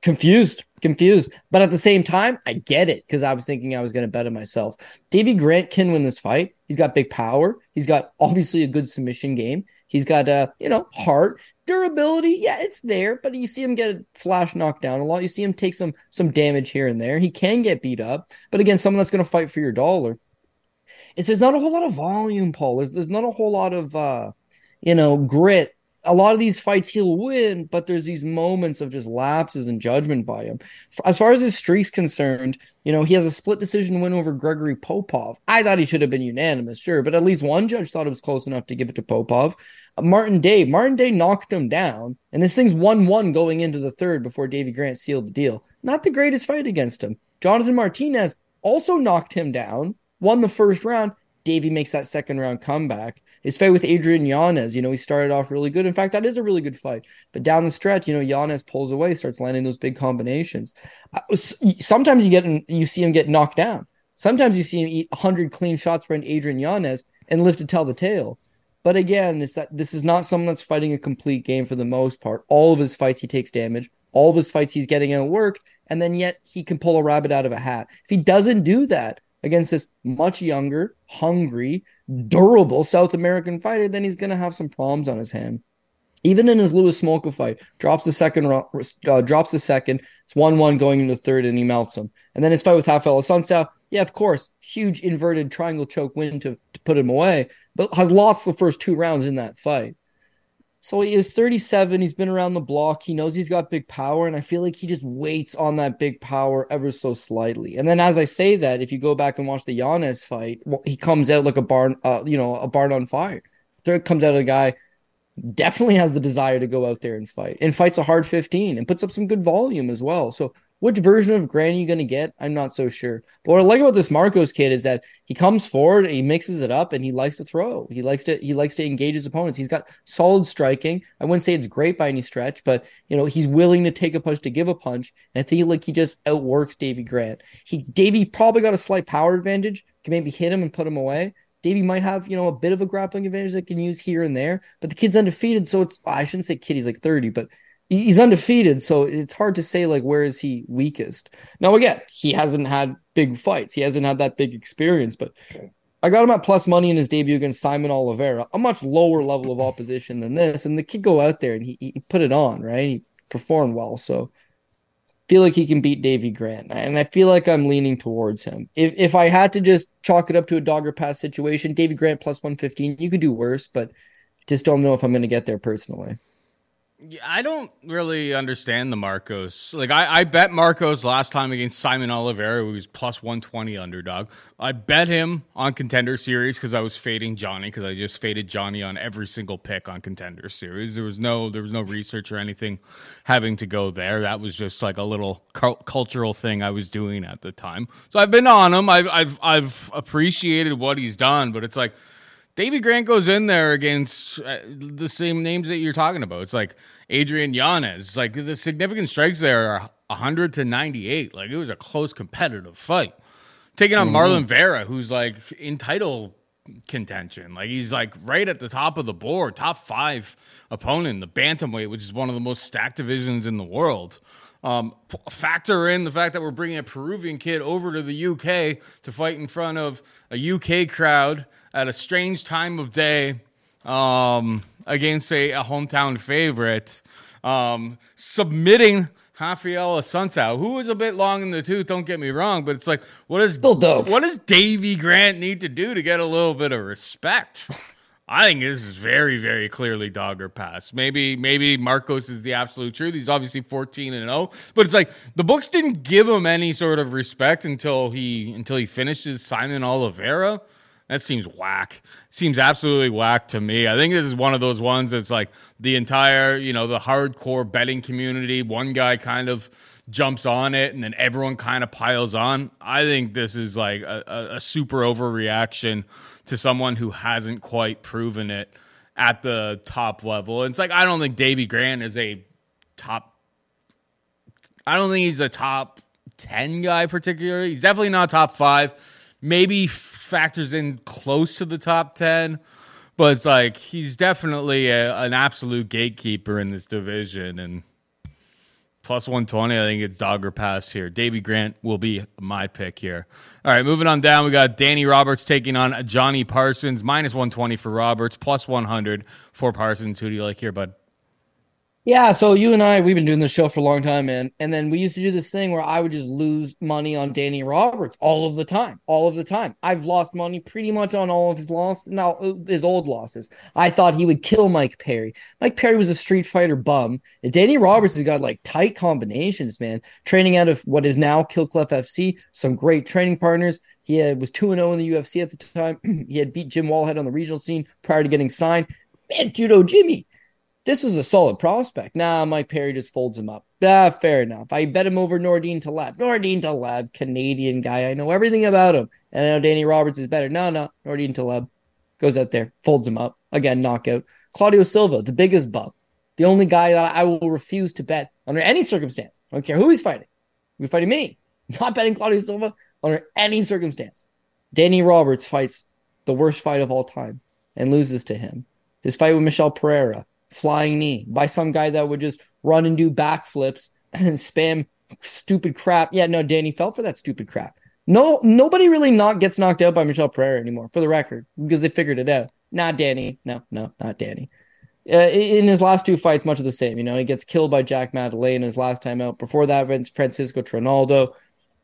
Confused, confused, but at the same time, I get it because I was thinking I was going to bet it myself. Davey Grant can win this fight. He's got big power. He's got obviously a good submission game. He's got uh, you know, heart durability, yeah, it's there, but you see him get a flash knocked down a lot. You see him take some some damage here and there. He can get beat up, but again, someone that's going to fight for your dollar. It's there's not a whole lot of volume, Paul. There's, there's not a whole lot of uh, you know, grit. A lot of these fights he'll win, but there's these moments of just lapses in judgment by him. As far as his streak's concerned, you know, he has a split decision win over Gregory Popov. I thought he should have been unanimous, sure, but at least one judge thought it was close enough to give it to Popov. Uh, Martin Day. Martin Day knocked him down, and this thing's 1 1 going into the third before Davey Grant sealed the deal. Not the greatest fight against him. Jonathan Martinez also knocked him down, won the first round. Davey makes that second round comeback. His fight with Adrian Yanez, you know, he started off really good. In fact, that is a really good fight. But down the stretch, you know, Yanez pulls away, starts landing those big combinations. Uh, sometimes you get you see him get knocked down. Sometimes you see him eat 100 clean shots from Adrian Yanez and live to tell the tale. But again, it's that this is not someone that's fighting a complete game for the most part. All of his fights, he takes damage. All of his fights, he's getting outworked, and then yet he can pull a rabbit out of a hat. If he doesn't do that against this much younger, hungry, durable South American fighter, then he's going to have some problems on his hand. Even in his Louis Smolka fight, drops the second, uh, drops the second. It's one-one going into third, and he melts him. And then his fight with Raphael Assunção, yeah, of course, huge inverted triangle choke win to, to put him away, but has lost the first two rounds in that fight. So he is 37. He's been around the block. He knows he's got big power, and I feel like he just waits on that big power ever so slightly. And then, as I say that, if you go back and watch the Yanez fight, well, he comes out like a barn, uh, you know, a barn on fire. There comes out a guy definitely has the desire to go out there and fight and fights a hard 15 and puts up some good volume as well. So which version of Grant are you going to get? I'm not so sure. But what I like about this Marcos kid is that he comes forward, he mixes it up, and he likes to throw. He likes to he likes to engage his opponents. He's got solid striking. I wouldn't say it's great by any stretch, but you know he's willing to take a punch to give a punch. And I think like he just outworks Davey Grant. He Davey probably got a slight power advantage. Can maybe hit him and put him away. Davey might have, you know, a bit of a grappling advantage that can use here and there, but the kid's undefeated, so it's I shouldn't say kid, he's like 30, but he's undefeated, so it's hard to say like where is he weakest. Now again, he hasn't had big fights. He hasn't had that big experience, but I got him at plus money in his debut against Saimon Oliveira, a much lower level of opposition than this. And the kid go out there and he, he put it on, right? He performed well. So I feel like he can beat Davey Grant. And I feel like I'm leaning towards him. If if I had to just chalk it up to a Dog Or Pass situation, Davey Grant plus 115, you could do worse, but just don't know if I'm going to get there personally. I don't really understand the Marcos. Like I, I bet Marcos last time against Saimon Oliveira, who was plus one twenty underdog. I bet him on contender series because I was fading Johnny because I just faded Johnny on every single pick on contender series. There was no there was no research or anything having to go there. That was just like a little cu- cultural thing I was doing at the time. So I've been on him. I've I've I've appreciated what he's done, but it's like Davey Grant goes in there against uh, the same names that you're talking about. It's like Adrian Yanez. Like the significant strikes there are 100 to 98. Like it was a close competitive fight. Taking on mm-hmm. Marlon Vera, who's like in title contention. Like he's like right at the top of the board, top five opponent, the bantamweight, which is one of the most stacked divisions in the world. Um, factor in the fact that we're bringing a Peruvian kid over to the UK to fight in front of a UK crowd at a strange time of day um, against a, a, hometown favorite, um, submitting Raphael Assunção, who is a bit long in the tooth. Don't get me wrong, but it's like, what does Still dope. what does Davey Grant need to do to get a little bit of respect? I think this is very, very clearly Dog Or Pass. Maybe, maybe Marcos is the absolute truth. He's obviously fourteen and zero, oh, but it's like the books didn't give him any sort of respect until he until he finishes Saimon Oliveira. That seems whack. Seems absolutely whack to me. I think this is one of those ones that's like the entire, you know, the hardcore betting community. One guy kind of jumps on it and then everyone kind of piles on. I think this is like a, a, super overreaction to someone who hasn't quite proven it at the top level. It's like I don't think Davey Grant is a top I don't think he's a top 10 guy, particularly. He's definitely not top five. Maybe factors in close to the top 10, but it's like he's definitely a, an absolute gatekeeper in this division. And plus 120, I think it's Dog Or Pass here. Davey Grant will be my pick here. All right, moving on down, we got Danny Roberts taking on Jonny Parsons, minus 120 for Roberts, plus 100 for Parsons. Who do you like here, bud? Yeah, so you and I, we've been doing this show for a long time, man. And then we used to do this thing where I would just lose money on Danny Roberts all of the time, all of the time. I've lost money pretty much on all of his losses, now his old losses. I thought he would kill Mike Perry. Mike Perry was a Street Fighter bum. And Danny Roberts has got like tight combinations, man. Training out of what is now Kill Cliff FC, some great training partners. He had, was 2 0 in the UFC at the time. he had beat Jim Wallhead on the regional scene prior to getting signed. Man, Judo Jimmy this was a solid prospect. Nah, Mike Perry just folds him up. Ah, fair enough. I bet him over Nordine Taleb. Nordine Taleb, Canadian guy. I know everything about him. And I know Danny Roberts is better. No, no. Nordine Taleb goes out there, folds him up. Again, knockout. Claudio Silva, the biggest bug. The only guy that I will refuse to bet under any circumstance. I don't care who he's fighting. He's fighting me. Not betting Claudio Silva under any circumstance. Danny Roberts fights the worst fight of all time and loses to him. His fight with Michel Pereira flying knee by some guy that would just run and do backflips and spam stupid crap. Yeah, no, Danny fell for that stupid crap. No, nobody really not gets knocked out by Michel Pereira anymore, for the record, because they figured it out. Not Danny. No, no, not Danny. Uh, in his last two fights, much of the same. You know, he gets killed by Jack Maddalena his last time out. Before that, Francisco Trinaldo.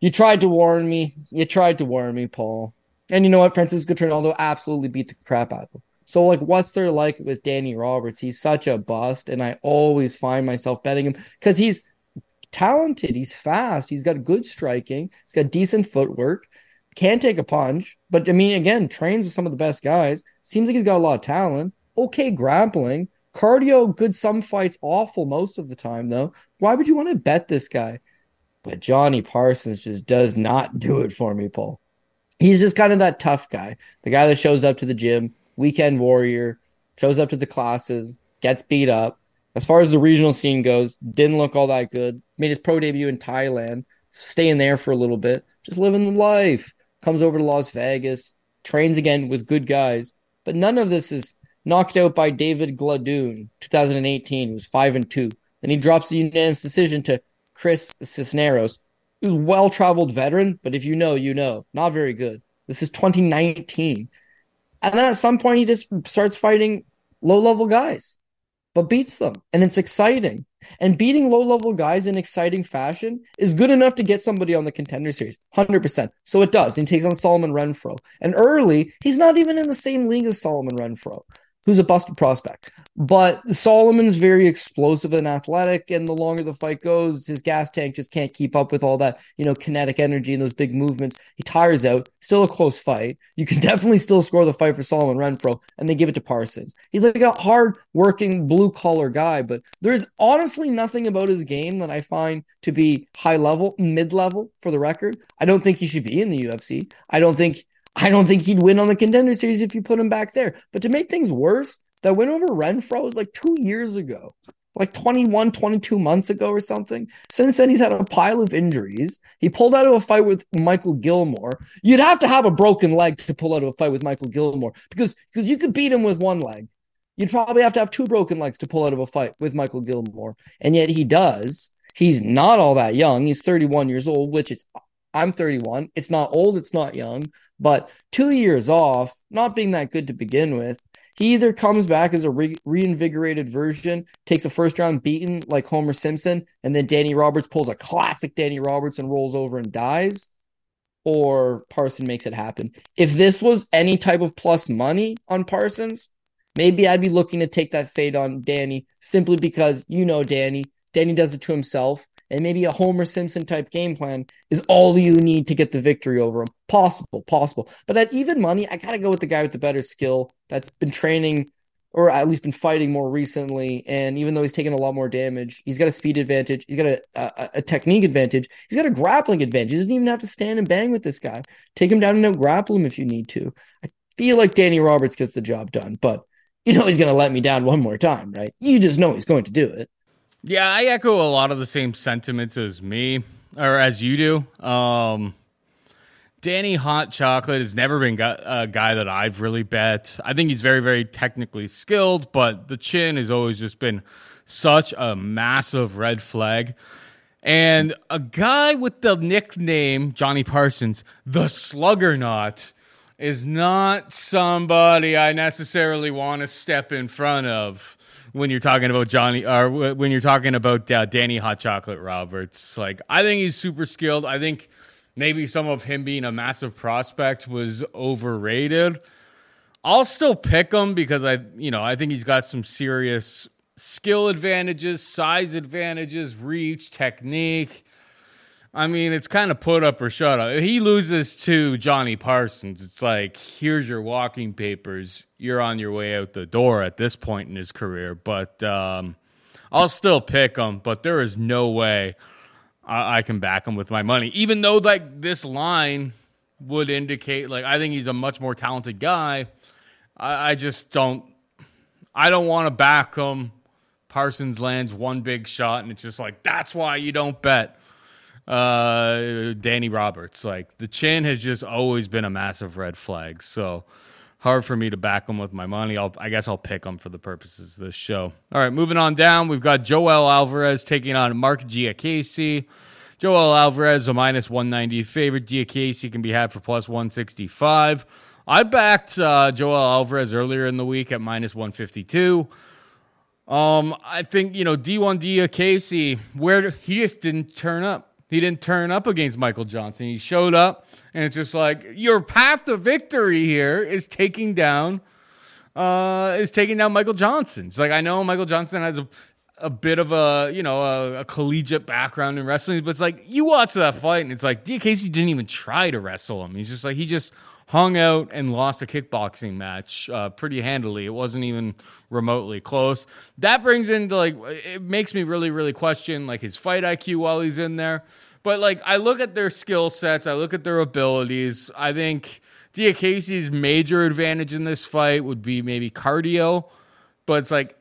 You tried to warn me. You tried to warn me, Paul. And you know what? Francisco Trinaldo absolutely beat the crap out of him. So, like, what's there like with Danny Roberts? He's such a bust, and I always find myself betting him because he's talented, he's fast, he's got good striking, he's got decent footwork, can take a punch. But I mean, again, trains with some of the best guys. Seems like he's got a lot of talent. Okay, grappling, cardio, good some fights, awful most of the time though. Why would you want to bet this guy? But Jonny Parsons just does not do it for me, Paul. He's just kind of that tough guy, the guy that shows up to the gym, weekend warrior, shows up to the classes, gets beat up. As far as the regional scene goes, didn't look all that good. Made his pro debut in Thailand, staying there for a little bit, just living the life. Comes over to Las Vegas, trains again with good guys. But none of this is knocked out by David Gladue, 2018. He was 5 and 2. Then he drops the unanimous decision to Chris Cisneros, who's well traveled veteran, but if you know, you know. Not very good. This is 2019. And then at some point, he just starts fighting low level guys, but beats them. And it's exciting. And beating low level guys in exciting fashion is good enough to get somebody on the contender series, 100%. So it does. And he takes on Solomon Renfro. And early, he's not even in the same league as Solomon Renfro who's a busted prospect. But Solomon's very explosive and athletic, and the longer the fight goes, his gas tank just can't keep up with all that, you know, kinetic energy and those big movements. He tires out. Still a close fight. You can definitely still score the fight for Solomon Renfro, and they give it to Parsons. He's like a hard working blue collar guy, but there's honestly nothing about his game that I find to be high level, mid level for the record. I don't think he should be in the UFC. I don't think I don't think he'd win on the contender series if you put him back there. But to make things worse, that win over Renfro was like two years ago, like 21, 22 months ago or something. Since then, he's had a pile of injuries. He pulled out of a fight with Michael Gilmore. You'd have to have a broken leg to pull out of a fight with Michael Gilmore because because you could beat him with one leg. You'd probably have to have two broken legs to pull out of a fight with Michael Gilmore. And yet he does. He's not all that young. He's 31 years old, which is I'm 31. It's not old, it's not young, but two years off, not being that good to begin with. He either comes back as a re- reinvigorated version, takes a first round beaten like Homer Simpson, and then Danny Roberts pulls a classic Danny Roberts and rolls over and dies, or Parson makes it happen. If this was any type of plus money on Parsons, maybe I'd be looking to take that fade on Danny simply because you know Danny. Danny does it to himself and maybe a Homer Simpson type game plan is all you need to get the victory over him. Possible, possible. But at even money, I got to go with the guy with the better skill that's been training or at least been fighting more recently. And even though he's taken a lot more damage, he's got a speed advantage. He's got a, a, a technique advantage. He's got a grappling advantage. He doesn't even have to stand and bang with this guy. Take him down and out grapple him if you need to. I feel like Danny Roberts gets the job done, but you know he's going to let me down one more time, right? You just know he's going to do it. Yeah, I echo a lot of the same sentiments as me. or as you do. Um, Danny Hot Chocolate has never been a guy that I've really bet. I think he's very, very technically skilled, but the chin has always just been such a massive red flag. And a guy with the nickname Jonny Parsons, the Sluggernaut, is not somebody I necessarily want to step in front of when you're talking about Jonny or when you're talking about uh, Danny Hot Chocolate Roberts. Like I think he's super skilled. I think maybe some of him being a massive prospect was overrated. I'll still pick him because I, you know, I think he's got some serious skill advantages, size advantages, reach, technique. I mean, it's kind of put up or shut up. He loses to Jonny Parsons, it's like, here's your walking papers. You're on your way out the door at this point in his career. But um, I'll still pick him, but there is no way I, I can back him with my money. Even though, like, this line would indicate, like, I think he's a much more talented guy. I, I just don't, I don't want to back him. Parsons lands one big shot, and it's just like, that's why you don't bet uh, Danny Roberts. Like the chin has just always been a massive red flag. So hard for me to back him with my money. I'll, I guess I'll pick him for the purposes of this show. All right, moving on down, we've got Joel Alvarez taking on Marc Diakiese. Joel Alvarez, a minus 190 favorite. Diakiese can be had for plus 165. I backed uh, Joel Alvarez earlier in the week at minus 152. Um, I think, you know, D1 Diakiese, where he just didn't turn up. He didn't turn up against Michael Johnson. He showed up, and it's just like your path to victory here is taking down, uh, is taking down Michael Johnson. It's like I know Michael Johnson has a, a bit of a you know a, a, collegiate background in wrestling, but it's like you watch that fight, and it's like Diakiese didn't even try to wrestle him. He's just like he just hung out and lost a kickboxing match uh, pretty handily. It wasn't even remotely close. That brings into like it makes me really really question like his fight IQ while he's in there. But like I look at their skill sets, I look at their abilities. I think Diakiese's major advantage in this fight would be maybe cardio, but it's like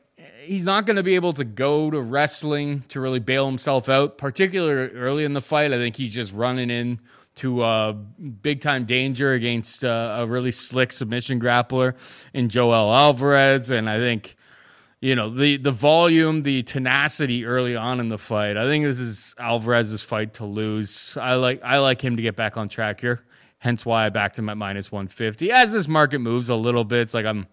he's not going to be able to go to wrestling to really bail himself out, particularly early in the fight. I think he's just running in to uh, big time danger against uh, a really slick submission grappler in Joel Alvarez. And I think, you know, the, the volume, the tenacity early on in the fight. I think this is Alvarez's fight to lose. I like I like him to get back on track here. Hence why I backed him at minus 150. As this market moves a little bit, it's like I'm,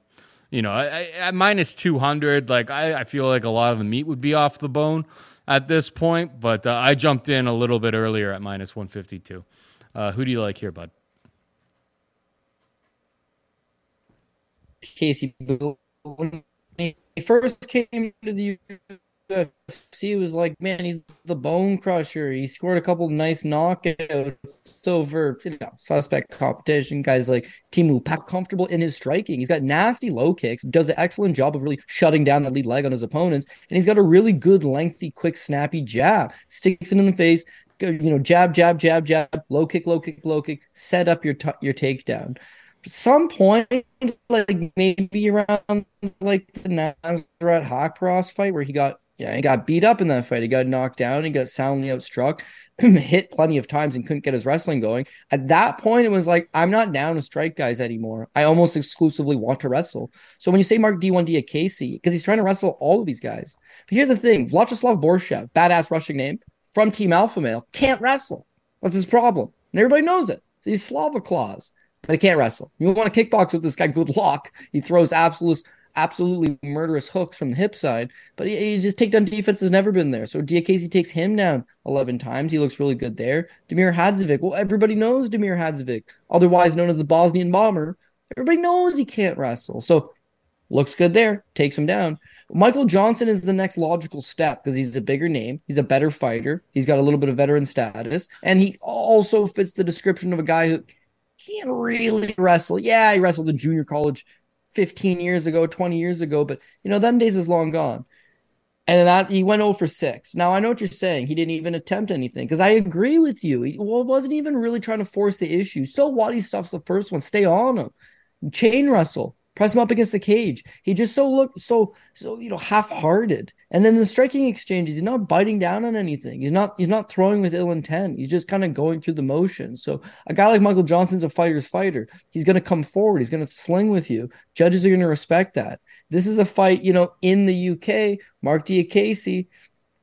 you know, at minus 200, like I, I feel like a lot of the meat would be off the bone at this point. But uh, I jumped in a little bit earlier at minus 152. Uh, who do you like here, bud? Casey When he first came to the UFC, was like, man, he's the bone crusher. He scored a couple nice knockouts over you know, suspect competition. Guys like Timu Pak comfortable in his striking. He's got nasty low kicks, does an excellent job of really shutting down the lead leg on his opponents, and he's got a really good, lengthy, quick, snappy jab. Sticks it in the face, you know, jab, jab, jab, jab, low kick, low kick, low kick, set up your t- your takedown. Some point, like maybe around like the Nasrat Haqparast fight where he got yeah, he got beat up in that fight. He got knocked down. He got soundly outstruck, hit plenty of times and couldn't get his wrestling going. At that point, it was like, I'm not down to strike guys anymore. I almost exclusively want to wrestle. So when you say Marc D1 Diakiese, because he's trying to wrestle all of these guys. But here's the thing Vyacheslav Borshev, badass rushing name, from Team Alpha Male can't wrestle. That's his problem. And everybody knows it. So he's Slava Claus, but he can't wrestle. You want to kickbox with this guy, good luck. He throws absolute, absolutely murderous hooks from the hip side, but he, he just takedown defense has never been there. So Diakiese takes him down 11 times. He looks really good there. Damir Hadzovic, well, everybody knows Damir Hadzovic, otherwise known as the Bosnian Bomber. Everybody knows he can't wrestle. So looks good there, takes him down. Michael Johnson is the next logical step because he's a bigger name, he's a better fighter, he's got a little bit of veteran status, and he also fits the description of a guy who can't really wrestle. Yeah, he wrestled in junior college 15 years ago, 20 years ago, but you know, them days is long gone. And that he went 0 for 6. Now I know what you're saying. He didn't even attempt anything because I agree with you. He well, wasn't even really trying to force the issue. Still, Waddy stuff's the first one. Stay on him. Chain wrestle. Press him up against the cage. He just so looked so so you know half-hearted. And then the striking exchanges, he's not biting down on anything. He's not he's not throwing with ill intent. He's just kind of going through the motions. So a guy like Michael Johnson's a fighter's fighter. He's going to come forward. He's going to sling with you. Judges are going to respect that. This is a fight, you know, in the UK. Marc Diakiese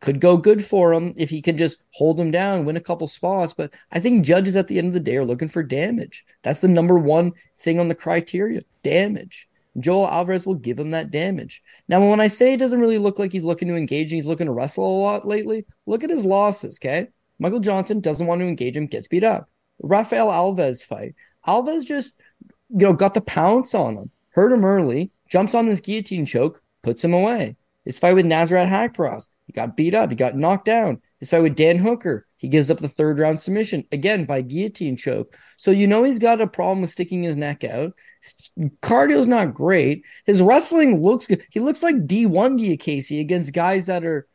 could go good for him if he can just hold him down, win a couple spots. But I think judges at the end of the day are looking for damage. That's the number one thing on the criteria damage. Joel Alvarez will give him that damage. Now, when I say it doesn't really look like he's looking to engage and he's looking to wrestle a lot lately, look at his losses, okay? Michael Johnson doesn't want to engage him, gets beat up. Rafael Alves fight. Alves just, you know, got the pounce on him, hurt him early, jumps on this guillotine choke, puts him away. His fight with Nasrat Haqparast, he got beat up. He got knocked down. His fight with Dan Hooker, he gives up the third round submission again by guillotine choke. So you know he's got a problem with sticking his neck out. Cardio's not great. His wrestling looks good. He looks like D1 Diakiese against guys that are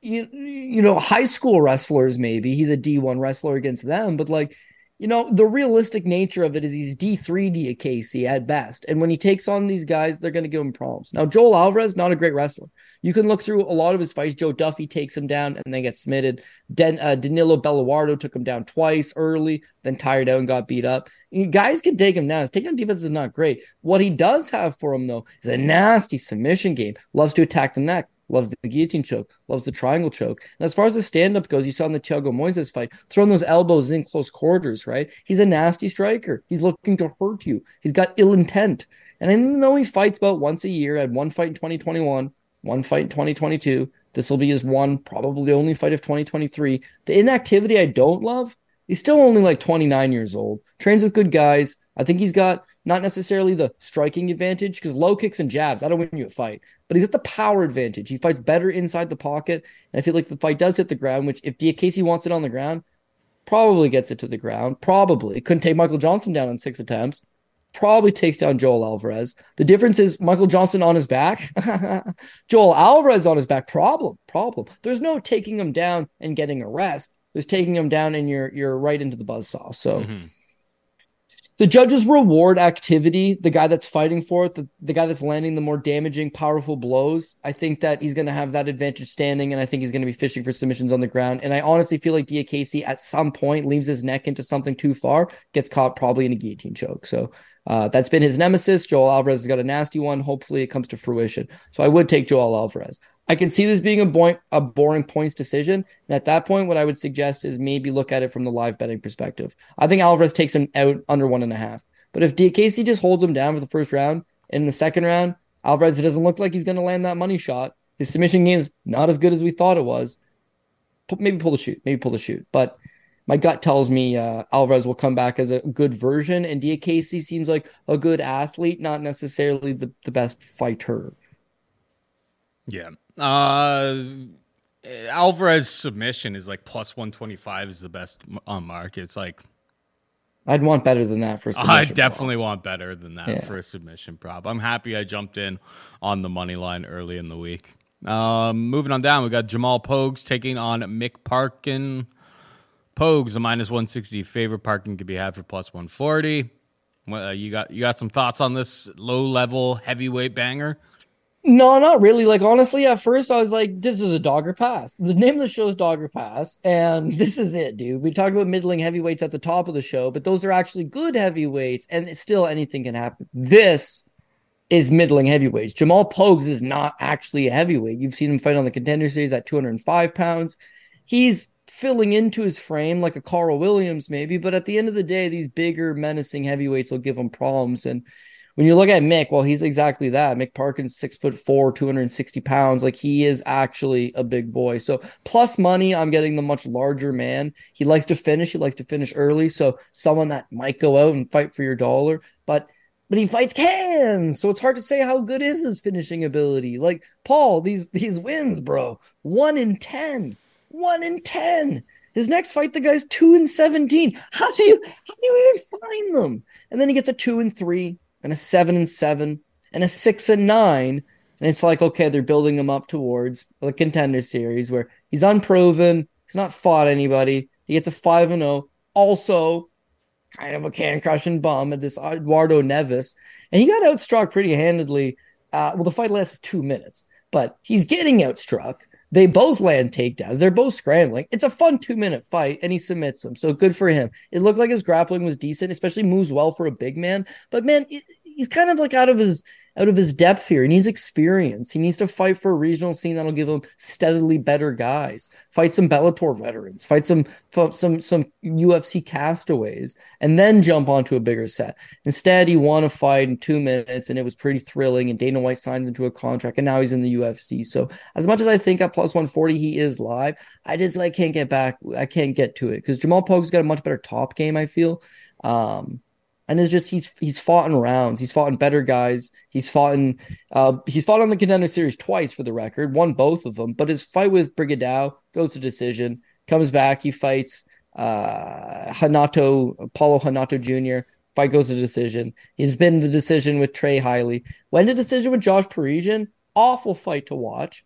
you, you know high school wrestlers maybe. He's a D1 wrestler against them, but like you know, the realistic nature of it is he's D3 Diakiese at best. And when he takes on these guys, they're going to give him problems. Now, Joel Alvarez, not a great wrestler. You can look through a lot of his fights. Joe Duffy takes him down and then gets smitted. Den, uh, Danilo Belluardo took him down twice early, then tired out and got beat up. Guys can take him down. His takedown defense is not great. What he does have for him, though, is a nasty submission game. Loves to attack the neck loves the guillotine choke, loves the triangle choke. And as far as the stand up goes, you saw in the Thiago Moises fight, throwing those elbows in close quarters, right? He's a nasty striker. He's looking to hurt you. He's got ill intent. And even though he fights about once a year, had one fight in 2021, one fight in 2022, this will be his one, probably only fight of 2023. The inactivity I don't love, he's still only like 29 years old, trains with good guys. I think he's got not necessarily the striking advantage because low kicks and jabs that'll win you a fight. But he's got the power advantage. He fights better inside the pocket and i feel like the fight does hit the ground which if Diakiese wants it on the ground probably gets it to the ground. Probably. Couldn't take michael johnson down in six attempts. Probably takes down joel alvarez. The difference is michael johnson on his back. Joel alvarez on his back problem problem. There's no taking him down and getting a rest. There's taking him down and you're you're right into the buzz saw so mm-hmm the judges reward activity, the guy that's fighting for it, the, the guy that's landing the more damaging, powerful blows. I think that he's going to have that advantage standing, and I think he's going to be fishing for submissions on the ground. And I honestly feel like Diakiese at some point leaves his neck into something too far, gets caught probably in a guillotine choke. So uh, that's been his nemesis. Joel Alvarez has got a nasty one. Hopefully it comes to fruition. So I would take Joel Alvarez. I can see this being a, boy, a boring points decision. And at that point, what I would suggest is maybe look at it from the live betting perspective. I think Alvarez takes him out under one and a half. But if Diakiese just holds him down for the first round, and in the second round, Alvarez it doesn't look like he's going to land that money shot. His submission game is not as good as we thought it was. Maybe pull the shoot, maybe pull the shoot. But my gut tells me uh, Alvarez will come back as a good version, and Diakiese seems like a good athlete, not necessarily the, the best fighter. Yeah. Uh, Alvarez submission is like plus 125 is the best on market. It's like I'd want better than that for. I definitely prop. want better than that yeah. for a submission prop. I'm happy I jumped in on the money line early in the week. Um, moving on down, we got Jamal Pogues taking on Mick Parkin. Pogues, a minus 160 favorite. Parkin could be had for plus 140. Uh, you got you got some thoughts on this low level heavyweight banger? No, not really. Like honestly, at first I was like, "This is a Dog Or Pass." The name of the show is Dog Or Pass, and this is it, dude. We talked about middling heavyweights at the top of the show, but those are actually good heavyweights, and still anything can happen. This is middling heavyweights. Jamal Pogues is not actually a heavyweight. You've seen him fight on the Contender Series at 205 pounds. He's filling into his frame like a Carl Williams, maybe, but at the end of the day, these bigger, menacing heavyweights will give him problems and when you look at Mick, well, he's exactly that. Mick Parkins, six foot four, 260 pounds. Like he is actually a big boy. So plus money, I'm getting the much larger man. He likes to finish. He likes to finish early. So someone that might go out and fight for your dollar, but but he fights cans. So it's hard to say how good is his finishing ability. Like Paul, these these wins, bro. One in ten. One in ten. His next fight, the guy's two and seventeen. How do you how do you even find them? And then he gets a two and three, and a seven and seven and a six and nine. And it's like, okay, they're building him up towards the contender series where he's unproven, he's not fought anybody. He gets a five and zero. Oh. Also, kind of a can crushing bum at this Eduardo Neves, and he got outstruck pretty handedly. Uh, well, the fight lasts two minutes, but he's getting outstruck. They both land takedowns. They're both scrambling. It's a fun two minute fight, and he submits him. So good for him. It looked like his grappling was decent, especially moves well for a big man. But man, it, he's kind of like out of his out of his depth here. He needs experience. He needs to fight for a regional scene that'll give him steadily better guys. Fight some Bellator veterans. Fight some some some UFC castaways, and then jump onto a bigger set. Instead, he won a fight in two minutes, and it was pretty thrilling. And Dana White signs into a contract, and now he's in the UFC. So as much as I think at plus one forty he is live, I just like can't get back. I can't get to it because Jamal Pogue's got a much better top game. I feel. Um, and it's just he's he's fought in rounds. He's fought in better guys. He's fought in uh, he's fought on the contender series twice for the record, won both of them. But his fight with Brigadow goes to decision, comes back, he fights uh, Hanato, Paulo Hanato Jr. Fight goes to decision. He's been the decision with Trey Hiley. Went to decision with Josh Parisian. Awful fight to watch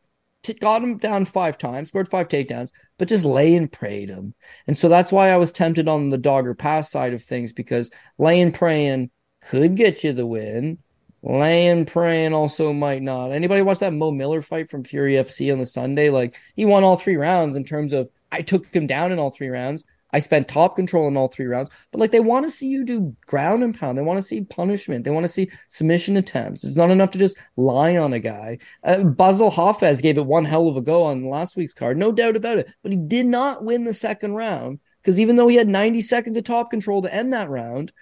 t- got him down five times, scored five takedowns, but just lay and prayed him. And so that's why I was tempted on the Dog Or Pass side of things because laying praying could get you the win. Laying praying also might not. Anybody watch that Mo Miller fight from Fury FC on the Sunday? Like he won all three rounds in terms of I took him down in all three rounds. I spent top control in all three rounds, but like they want to see you do ground and pound. They want to see punishment. They want to see submission attempts. It's not enough to just lie on a guy. Uh, Basel Hafez gave it one hell of a go on last week's card, no doubt about it. But he did not win the second round because even though he had 90 seconds of top control to end that round,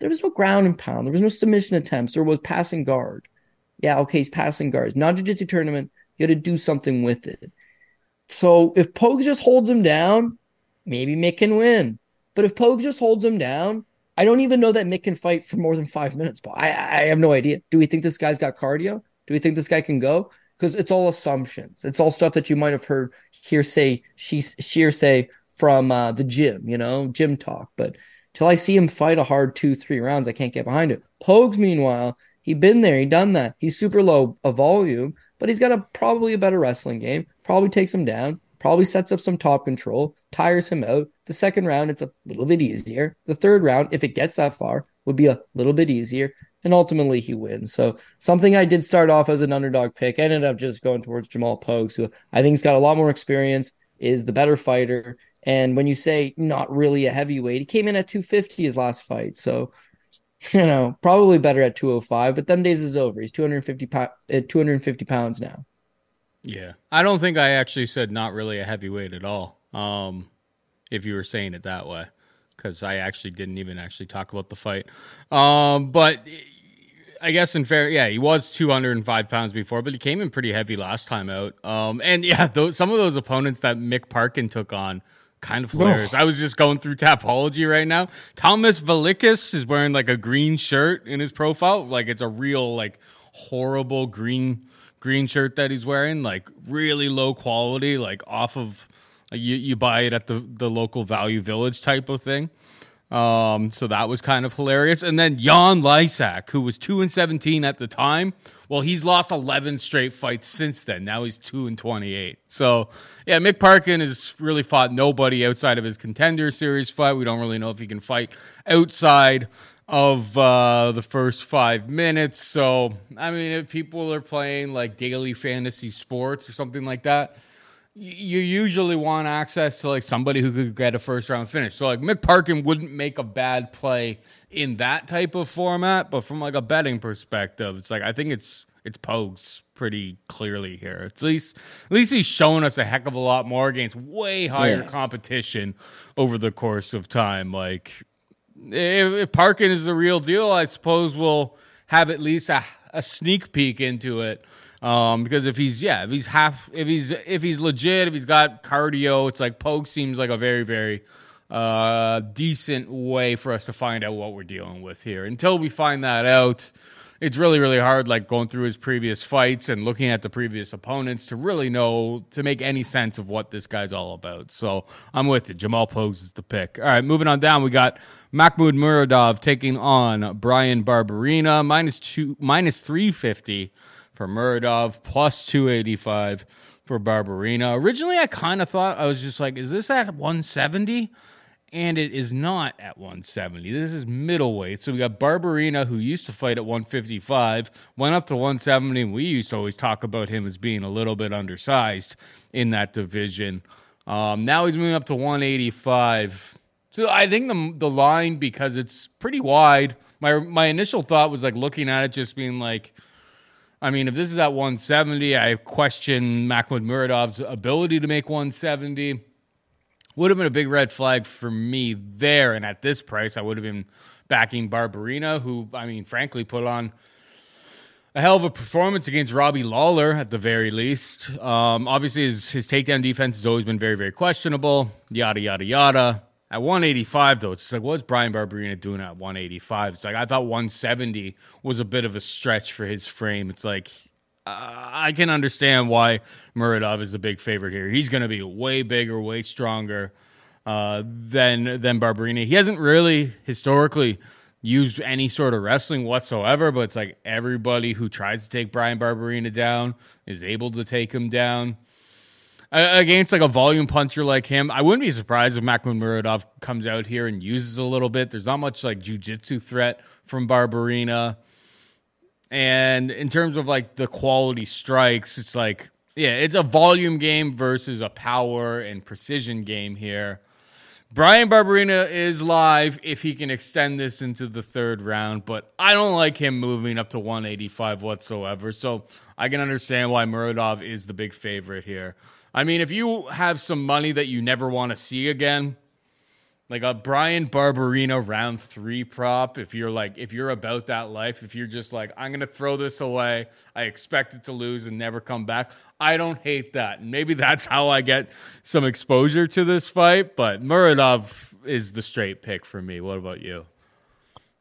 there was no ground and pound. There was no submission attempts. There was passing guard. Yeah, okay, he's passing guards. Not jiu-jitsu tournament. You got to do something with it. So if Pogue just holds him down, maybe Mick can win. But if Pogue just holds him down, I don't even know that Mick can fight for more than five minutes. But I, I have no idea. Do we think this guy's got cardio? Do we think this guy can go? Because it's all assumptions. It's all stuff that you might have heard hearsay, hearsay from uh, the gym, you know, gym talk. But till I see him fight a hard two, three rounds, I can't get behind it. Pogues, meanwhile, he been there, he done that. He's super low a volume, but he's got a probably a better wrestling game. Probably takes him down probably sets up some top control, tires him out. The second round, it's a little bit easier. The third round, if it gets that far, would be a little bit easier. And ultimately, he wins. So, something I did start off as an underdog pick, I ended up just going towards Jamal Pogues, who I think has got a lot more experience, is the better fighter. And when you say not really a heavyweight, he came in at 250 his last fight. So, you know, probably better at 205, but then days is over. He's 250, po- uh, 250 pounds now. Yeah. I don't think I actually said not really a heavyweight at all. Um, if you were saying it that way, because I actually didn't even actually talk about the fight. Um, but I guess in fair, yeah, he was 205 pounds before, but he came in pretty heavy last time out. Um, and yeah, those, some of those opponents that Mick Parkin took on, kind of hilarious. I was just going through Tapology right now. Thomas Valikas is wearing like a green shirt in his profile, like it's a real like horrible green green shirt that he's wearing, like really low quality, like off of you you buy it at the the local Value Village type of thing. Um, so that was kind of hilarious. And then Jan Lysak, who was two and seventeen at the time, well, he's lost eleven straight fights since then. Now he's two and twenty eight. So yeah, Mick Parkin has really fought nobody outside of his contender series fight. We don't really know if he can fight outside of uh, the first five minutes. So, I mean, if people are playing like daily fantasy sports or something like that, you usually want access to like somebody who could get a first round finish. So, like Mick Parkin wouldn't make a bad play in that type of format, but from like a betting perspective, it's like I think it's it's Pogues pretty clearly here. At least at least he's showing us a heck of a lot more against way higher yeah. competition over the course of time. Like if, if Parkin is the real deal, I suppose we'll have at least a, a sneak peek into it. Um, because if he's yeah, if he's half, if he's if he's legit, if he's got cardio, it's like Pogue seems like a very very uh, decent way for us to find out what we're dealing with here. Until we find that out, it's really really hard like going through his previous fights and looking at the previous opponents to really know to make any sense of what this guy's all about. So i'm with you. Jamal Pogues is the pick. All right moving on down we got makhmud muradov taking on bryan barberena minus two minus 350 for muradov plus 285 for barberena originally i kind of thought i was just like is this at 170 and it is not at 170. This is middleweight. So we got Barberena, who used to fight at 155, went up to 170. And we used to always talk about him as being a little bit undersized in that division. Um, now he's moving up to 185. So I think the the line because it's pretty wide. My my initial thought was like looking at it, just being like, I mean, if this is at 170, I question Makhmud Muradov's ability to make 170 would have been a big red flag for me there. And at this price, I would have been backing Barberena, who, I mean, frankly, put on a hell of a performance against Robbie Lawler at the very least. Um, obviously, his, his takedown defense has always been very, very questionable, yada, yada, yada. At 185, though, it's like, what's Bryan Barberena doing at 185? It's like, I thought 170 was a bit of a stretch for his frame. It's like, I can understand why Muradov is the big favorite here. He's going to be way bigger, way stronger uh, than than Barberena. He hasn't really historically used any sort of wrestling whatsoever, but it's like everybody who tries to take Bryan Barberena down is able to take him down. against like a volume puncher like him, I wouldn't be surprised if Makhmud Muradov comes out here and uses a little bit. There's not much like jujitsu threat from Barberena. And in terms of like the quality strikes, it's like, yeah, it's a volume game versus a power and precision game here. Bryan Barberena is live if he can extend this into the third round, but I don't like him moving up to 185 whatsoever. So I can understand why Muradov is the big favorite here. I mean, if you have some money that you never want to see again, like a Bryan Barberena round three prop. If you're like, if you're about that life, if you're just like, I'm gonna throw this away, I expect it to lose and never come back. I don't hate that. Maybe that's how I get some exposure to this fight. But Muradov is the straight pick for me. What about you?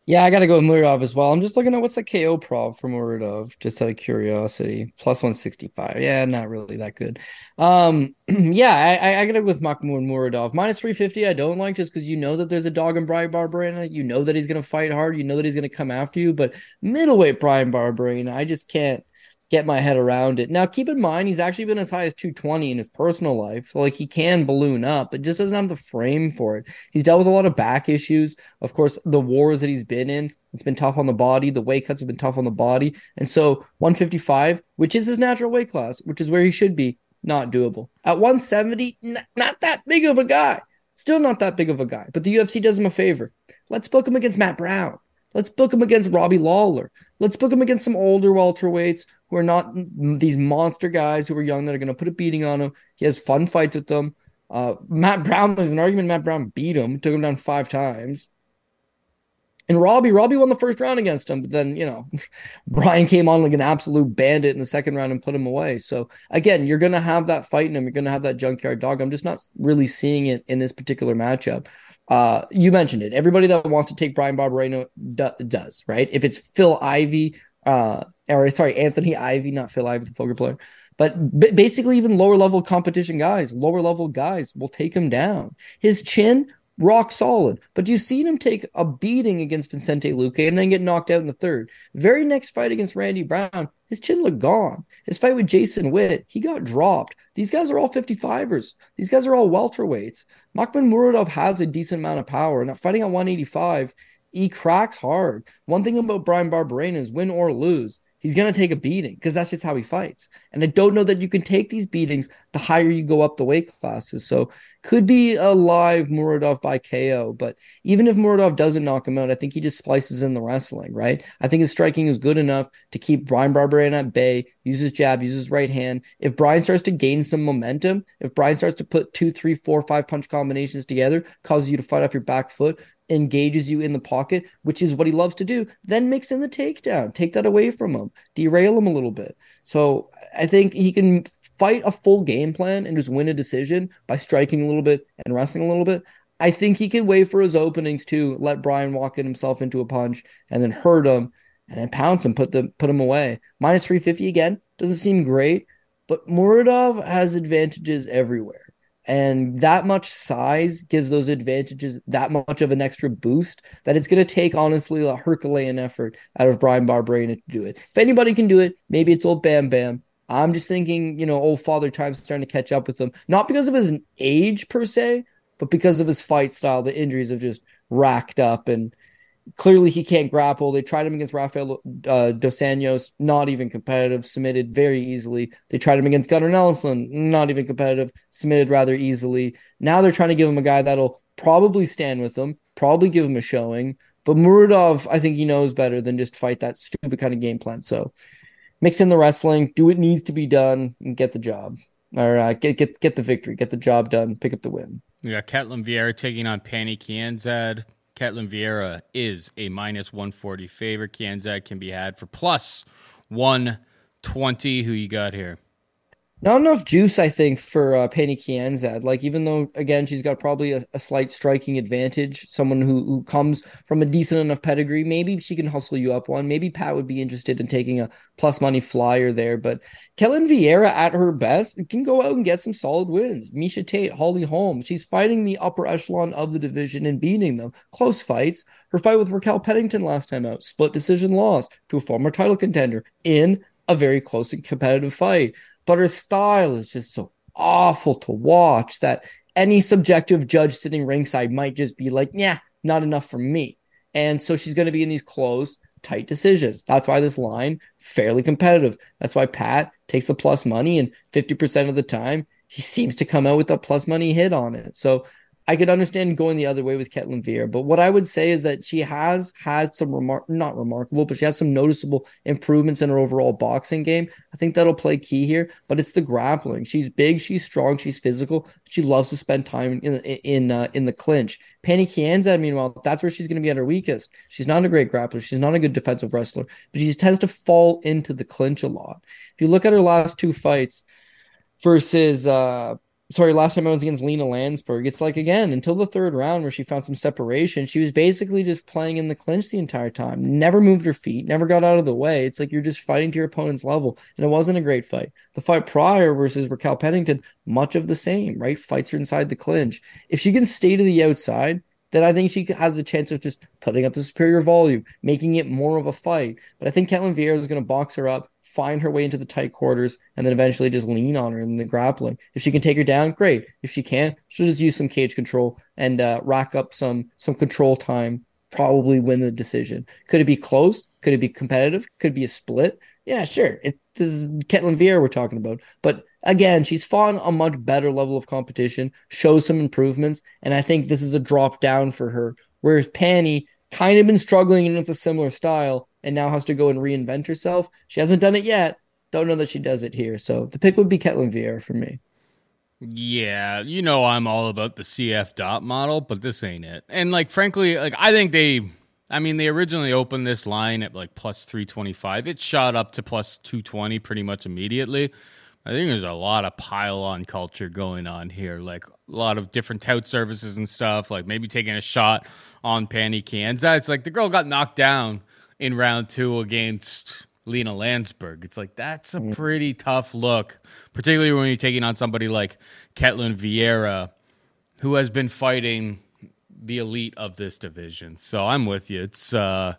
Yeah, I got to go with Muradov as well. I'm just looking at what's the KO prop for Muradov, just out of curiosity. Plus 165. Yeah, not really that good. Um, yeah, I, I got to go with Makhmud Muradov. Minus 350, I don't like just because you know that there's a dog in Bryan Barberena. You know that he's going to fight hard. You know that he's going to come after you. But middleweight Bryan Barberena, I just can't get my head around it. Now, keep in mind, he's actually been as high as 220 in his personal life. So, like, he can balloon up, but just doesn't have the frame for it. He's dealt with a lot of back issues. Of course, the wars that he's been in, it's been tough on the body. The weight cuts have been tough on the body. And so, 155, which is his natural weight class, which is where he should be, not doable. At 170, n- not that big of a guy. Still not that big of a guy. But the UFC does him a favor. Let's book him against Matt Brown. Let's book him against Robbie Lawler. Let's book him against some older welterweights who are not these monster guys who are young that are going to put a beating on him. He has fun fights with them. Uh, Matt Brown, was an argument Matt Brown beat him, took him down five times. And Robbie, Robbie won the first round against him, but then, you know, Bryan came on like an absolute bandit in the second round and put him away. So again, you're going to have that fight in him. You're going to have that junkyard dog. I'm just not really seeing it in this particular matchup. Uh, you mentioned it. Everybody that wants to take Bryan Barberena do, does, right? If it's Phil Ivey, uh, or sorry, Anthony Ivy, not Phil Ivey, the poker player, but b- basically even lower level competition guys, lower level guys will take him down. His chin rock solid. But you've seen him take a beating against Vicente Luque and then get knocked out in the third. Very next fight against Randy Brown, his chin looked gone. His fight with Jason Witt, he got dropped. These guys are all 55ers. These guys are all welterweights. Makhmud Muradov has a decent amount of power. Now, fighting at 185, he cracks hard. One thing about Bryan Barberena is win or lose he's going to take a beating because that's just how he fights. And I don't know that you can take these beatings the higher you go up the weight classes. So could be a live Muradov by KO. But even if Muradov doesn't knock him out, I think he just splices in the wrestling, right? I think his striking is good enough to keep Bryan Barberena at bay, use his jab, use his right hand. If Bryan starts to gain some momentum, if Bryan starts to put two, three, four, five punch combinations together, causes you to fight off your back foot, engages you in the pocket, which is what he loves to do, then mix in the takedown, take that away from him, derail him a little bit. So I think he can fight a full game plan and just win a decision by striking a little bit and wrestling a little bit. I think he can wait for his openings too, let Bryan walk in himself into a punch and then hurt him and then pounce him, put the put him away. Minus 350 again, doesn't seem great, but Muradov has advantages everywhere. And that much size gives those advantages that much of an extra boost that it's going to take, honestly, a Herculean effort out of Bryan Barberena to do it. If anybody can do it, maybe it's old Bam Bam. I'm just thinking, you know, old Father Time's starting to catch up with him, not because of his age per se, but because of his fight style, the injuries have just racked up and clearly he can't grapple. They tried him against Rafael uh, Dos Anjos, not even competitive, submitted very easily. They tried him against Gunnar Nelson, not even competitive, submitted rather easily. Now they're trying to give him a guy that'll probably stand with him, probably give him a showing. But Muradov, I think he knows better than just fight that stupid kind of game plan. So mix in the wrestling, do what needs to be done, and get the job. Or uh, get get get the victory, get the job done, pick up the win. Got Ketlen Vieira taking on Pannie Kianzad. Ketlen Vieira is a minus 140 favorite. Kianzad can be had for plus 120. Who you got here? Not enough juice, I think, for uh, Pannie Kianzad. Like, even though, again, she's got probably a, a, slight striking advantage, someone who, who comes from a decent enough pedigree, maybe she can hustle you up one. Maybe Pat would be interested in taking a plus money flyer there. But Ketlen Vieira, at her best, can go out and get some solid wins. Miesha Tate, Holly Holm, she's fighting the upper echelon of the division and beating them. Close fights. Her fight with Raquel Pennington last time out, split decision loss to a former title contender in a very close and competitive fight but her style is just so awful to watch that any subjective judge sitting ringside might just be like, yeah, not enough for me. And so she's going to be in these close, tight decisions. That's why this line fairly competitive. That's why Pat takes the plus money and 50% of the time he seems to come out with a plus money hit on it. So I could understand going the other way with Ketlen Vieira, but what I would say is that she has had some remark not remarkable, but she has some noticeable improvements in her overall boxing game. I think that'll play key here, but it's the grappling. She's big, she's strong, she's physical. She loves to spend time in in uh, in the clinch. Pannie Kianzad, meanwhile, that's where she's going to be at her weakest. She's not a great grappler, she's not a good defensive wrestler, but she tends to fall into the clinch a lot. If you look at her last two fights versus uh sorry, last time I was against Lina Länsberg, it's like again until the third round where she found some separation, she was basically just playing in the clinch the entire time. Never moved her feet, never got out of the way. It's like you're just fighting to your opponent's level, and it wasn't a great fight. The fight prior versus Raquel Pennington, much of the same, right? Fights her inside the clinch. If she can stay to the outside. Then I think she has a chance of just putting up the superior volume, making it more of a fight. But I think Ketlen Vieira is going to box her up, find her way into the tight quarters and then eventually just lean on her in the grappling. If she can take her down, great. If she can't, she'll just use some cage control and uh, rack up some some control time. Probably win the decision. Could it be close? Could it be competitive? Could it be a split? Yeah, sure. It, this is Ketlen Vieira we're talking about, but again, she's fought a much better level of competition, shows some improvements, and I think this is a drop down for her. Whereas Pannie kind of been struggling and it's a similar style, and now has to go and reinvent herself. She hasn't done it yet. Don't know that she does it here. So the pick would be Ketlen Vieira for me. Yeah, you know I'm all about the CF dot model, but this ain't it. And like frankly, like I think they I mean they originally opened this line at like plus 325. It shot up to plus 220 pretty much immediately. I think there's a lot of pile on culture going on here, like a lot of different tout services and stuff, like maybe taking a shot on Pannie Kianzad. It's like the girl got knocked down in round two against Lina Länsberg. It's like that's a mm. pretty tough look, particularly when you're taking on somebody like Ketlen Vieira, who has been fighting the elite of this division. So I'm with you. It's uh,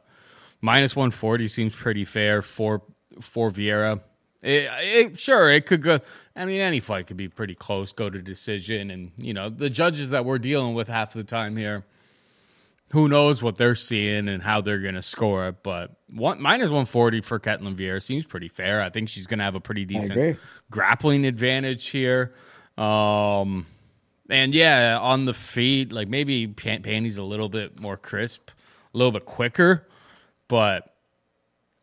minus 140 seems pretty fair for for Vieira. It, it, sure, it could go. I mean, any fight could be pretty close, go to decision, and you know the judges that we're dealing with half the time here who knows what they're seeing and how they're going to score it. But one, minus 140 for Ketlen Vieira seems pretty fair. I think she's going to have a pretty decent grappling advantage here. Um, and yeah, on the feet, like maybe Pannie's a little bit more crisp, a little bit quicker, but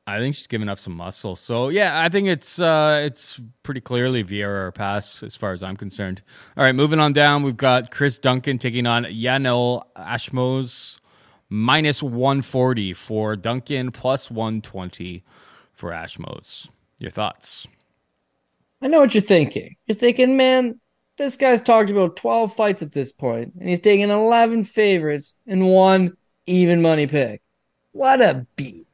I think she's giving up some muscle. So yeah, I think it's uh, it's pretty clearly Vieira or pass as far as I'm concerned. All right, moving on down, we've got Chris Duncan taking on Yanal Ashmouz minus 140 for Duncan, plus 120 for Ashmouz. Your thoughts? I know what you're thinking. You're thinking, man, this guy's talked about 12 fights at this point, and he's taking 11 favorites and one even money pick. What a beat.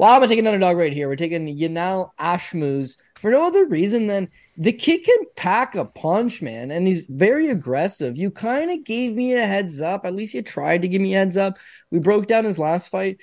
Well, I'm gonna take an underdog right here. We're taking Yanal Ashmouz for no other reason than the kid can pack a punch, man, and he's very aggressive. You kind of gave me a heads up. At least you tried to give me a heads up. We broke down his last fight.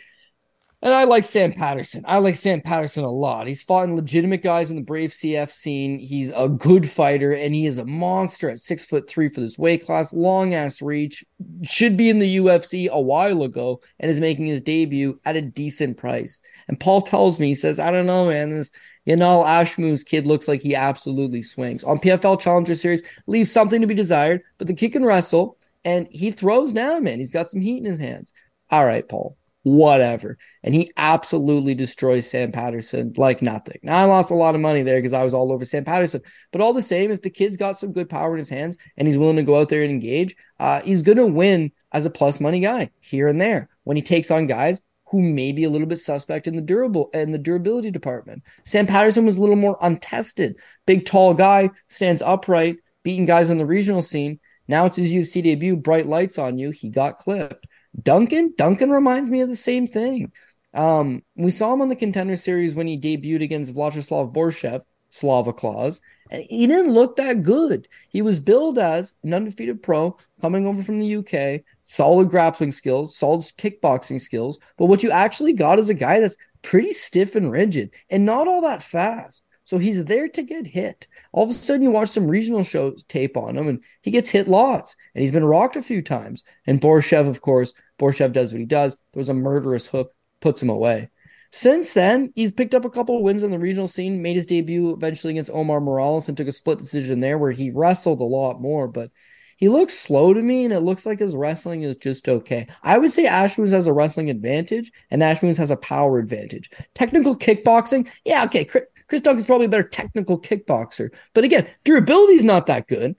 And I like Sam Patterson. I like Sam Patterson a lot. He's fought in legitimate guys in the Brave CF scene. He's a good fighter, and he is a monster at six foot three for this weight class. Long ass reach. Should be in the UFC a while ago, and is making his debut at a decent price. And Paul tells me, he says, I don't know, man. This Yanal Ashmouz kid looks like he absolutely swings. On PFL Challenger Series, leaves something to be desired, but the kick and wrestle, and he throws now, man. He's got some heat in his hands. All right, Paul whatever. And he absolutely destroys Sam Patterson like nothing. Now, I lost a lot of money there because I was all over Sam Patterson. But all the same, if the kid's got some good power in his hands and he's willing to go out there and engage, uh, he's going to win as a plus money guy here and there when he takes on guys who may be a little bit suspect in the durable and the durability department. Sam Patterson was a little more untested. Big, tall guy, stands upright, beating guys on the regional scene. Now it's his UFC debut, bright lights on you. He got clipped. Duncan, Duncan reminds me of the same thing. Um, we saw him on the contender series when he debuted against Vyacheslav Borshev, Slava Claus, and he didn't look that good. He was billed as an undefeated pro coming over from the UK, solid grappling skills, solid kickboxing skills. But what you actually got is a guy that's pretty stiff and rigid and not all that fast. So he's there to get hit. All of a sudden, you watch some regional show tape on him, and he gets hit lots, and he's been rocked a few times. And Borshev, of course, Borshev does what he does. There's a murderous hook, puts him away. Since then, he's picked up a couple of wins on the regional scene, made his debut eventually against Omar Morales, and took a split decision there where he wrestled a lot more, but he looks slow to me, and it looks like his wrestling is just okay. I would say Ashmouz has a wrestling advantage, and Ashmouz has a power advantage. Technical kickboxing, yeah, okay. Chris Duncan's probably a better technical kickboxer. But again, durability is not that good.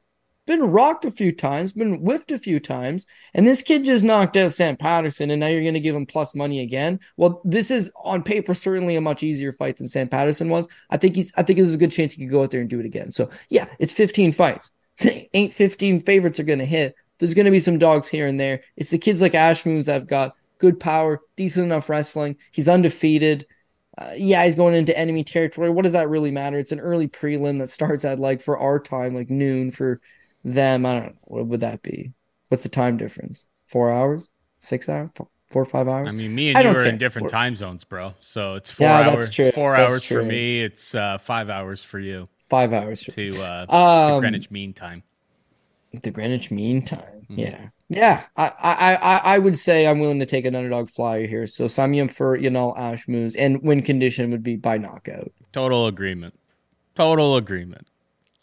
Been rocked a few times, been whiffed a few times, and this kid just knocked out Sam Patterson, and now you're going to give him plus money again. Well, this is on paper certainly a much easier fight than Sam Patterson was. I think he's, I think there's a good chance he could go out there and do it again. So yeah, it's 15 fights. Ain't 15 favorites are going to hit. There's going to be some dogs here and there. It's the kids like Ashmouz that have got good power, decent enough wrestling. He's undefeated uh, yeah, he's going into enemy territory. What does that really matter? It's an early prelim that starts at like for our time, like noon for them. I don't know. What would that be? What's the time difference? Four hours? Six hours? Four or five hours? I mean, me and you are in different time zones, bro. So it's four yeah, hours. It's four that's hours true. for me. It's uh, five hours for you. Five hours to, uh, um, to Greenwich Mean Time. The Greenwich Mean Time. Mm-hmm. Yeah. Yeah, I, I, I, I would say I'm willing to take an underdog flyer here. So Samyam for Yanal Ashmouz, and win condition would be by knockout. Total agreement. Total agreement.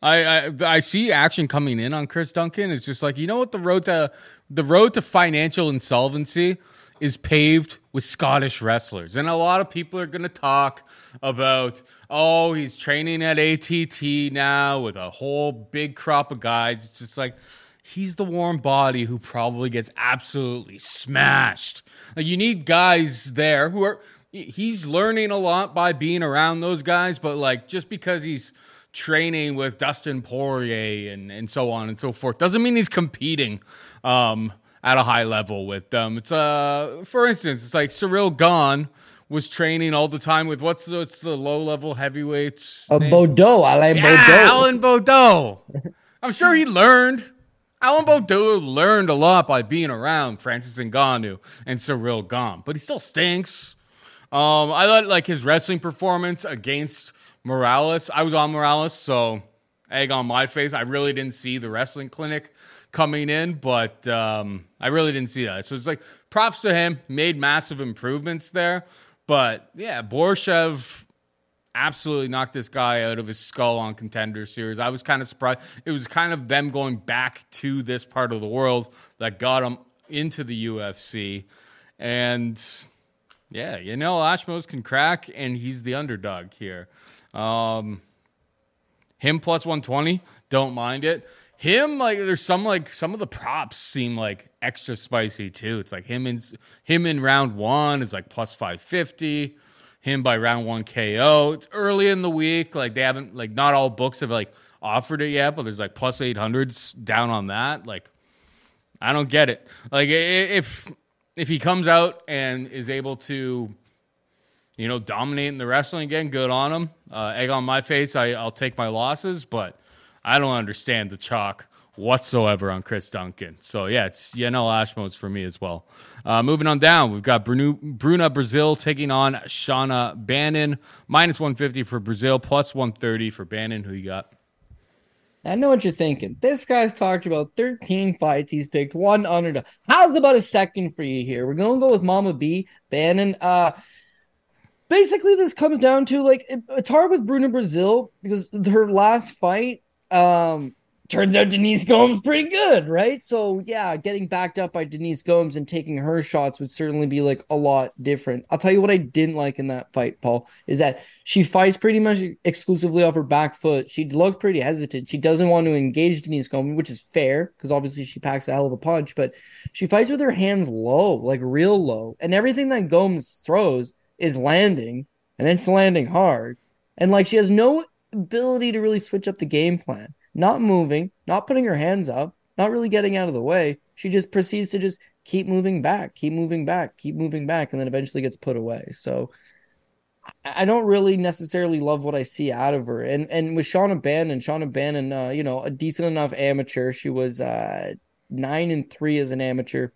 I, I I see action coming in on Chris Duncan. It's just like you know what the road to the road to financial insolvency is paved with Scottish wrestlers, and a lot of people are going to talk about oh he's training at ATT now with a whole big crop of guys. It's just like he's the warm body who probably gets absolutely smashed. Like you need guys there who are he's learning a lot by being around those guys, but like just because he's training with Dustin Poirier and, and so on and so forth doesn't mean he's competing um, at a high level with them. It's uh for instance, it's like Ciryl Gane was training all the time with what's the, what's the low level heavyweights? Uh, Baudot, Alain yeah. Alan Baudot. I'm sure he learned Alan Baudot learned a lot by being around Francis Ngannou and Ciryl Gane, but he still stinks. Um, I thought like his wrestling performance against Morales. I was on Morales, so egg on my face. I really didn't see the wrestling clinic coming in, but um, I really didn't see that. So it's like props to him. Made massive improvements there, but yeah, Borshev absolutely knocked this guy out of his skull on contender series. I was kind of surprised. It was kind of them going back to this part of the world that got him into the UFC. And yeah, you know, Ashmouz can crack, and he's the underdog here. Um, him plus 120, don't mind it. Him, like, there's some like some of the props seem like extra spicy too. It's like him in him in round one is like plus 550 him by round one KO. It's early in the week. Like they haven't like not all books have like offered it yet, but there's like plus eight hundreds down on that. Like I don't get it. Like if if he comes out and is able to, you know, dominate in the wrestling again, good on him. Uh, egg on my face. I, I'll take my losses, but I don't understand the chalk whatsoever on Chris Duncan. So yeah, it's Yanal Ashmouz for me as well. Uh, moving on down, we've got Bruno, Bruna Brasil taking on Shauna Bannon. Minus 150 for Brasil, plus 130 for Bannon. Who you got? I know what you're thinking. This guy's talked about 13 fights. He's picked one underdog. How's about a second for you here? We're gonna go with Mama B, Bannon. Uh basically this comes down to like it, it's hard with Bruna Brasil because her last fight, um, turns out Denise Gomes pretty good, right? So yeah, getting backed up by Denise Gomes and taking her shots would certainly be like a lot different. I'll tell you what I didn't like in that fight, Paul, is that she fights pretty much exclusively off her back foot. She looked pretty hesitant. She doesn't want to engage Denise Gomes, which is fair because obviously she packs a hell of a punch, but she fights with her hands low, like real low. And everything that Gomes throws is landing and it's landing hard. And like she has no ability to really switch up the game plan not moving, not putting her hands up, not really getting out of the way. She just proceeds to just keep moving back, keep moving back, keep moving back, and then eventually gets put away. So I don't really necessarily love what I see out of her. And and with Shauna Bannon, Shauna Bannon, uh, you know, a decent enough amateur. She was uh, nine and three as an amateur.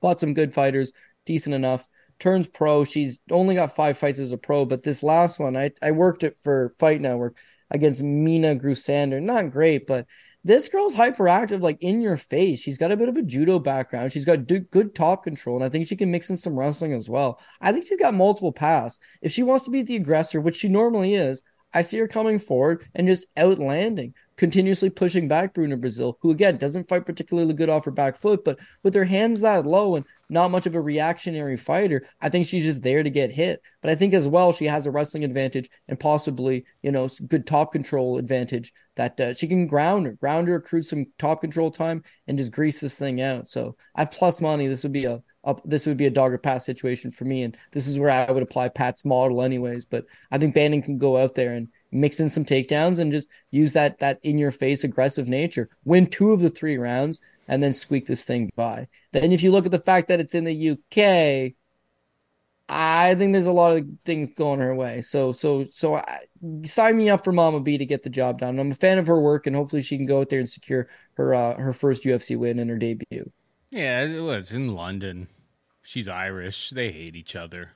Fought some good fighters, decent enough. Turns pro. She's only got five fights as a pro, but this last one, I, I worked it for Fight Network against Mina Grusander. Not great, but this girl's hyperactive, like in your face. She's got a bit of a judo background. She's got good top control, and I think she can mix in some wrestling as well. I think she's got multiple paths. If she wants to be the aggressor, which she normally is, I see her coming forward and just outlanding continuously pushing back Bruna Brasil, who again doesn't fight particularly good off her back foot, but with her hands that low and not much of a reactionary fighter, I think she's just there to get hit. But I think as well she has a wrestling advantage and possibly you know good top control advantage that uh, she can ground her, ground her, accrue some top control time, and just grease this thing out. So at plus money, this would be a up, this would be a dog or pass situation for me, and this is where I would apply Pat's model anyways. But I think Bannon can go out there and mix in some takedowns and just use that that in your face aggressive nature. Win two of the three rounds and then squeak this thing by. Then if you look at the fact that it's in the UK, I think there's a lot of things going her way. So so so I, sign me up for Mama B to get the job done. I'm a fan of her work and hopefully she can go out there and secure her uh, her first UFC win in her debut. Yeah, it's in London. She's Irish. They hate each other.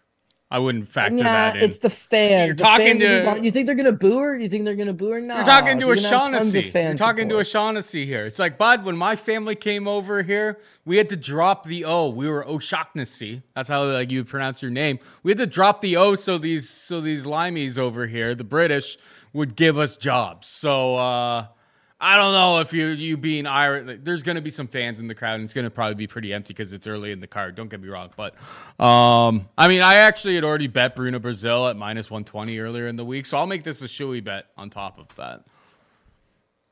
I wouldn't factor nah, that in. It's the fans. You're the talking fans to. You think they're gonna boo her? You think they're gonna boo her? No. You're talking to a She's gonna have tons of Shaughnessy. fan You're talking to a. Shaughnessy here. It's like, Bud, when my family came over here, we had to drop the O. We were O'Shaughnessy. That's how like you pronounce your name. We had to drop the O so these so these limeys over here, the British, would give us jobs. So uh I don't know if you you being Irish, there's going to be some fans in the crowd, and it's going to probably be pretty empty because it's early in the card. Don't get me wrong, but um, I mean, I actually had already bet Bruno Brasil at minus 120 earlier in the week, so I'll make this a shoey bet on top of that.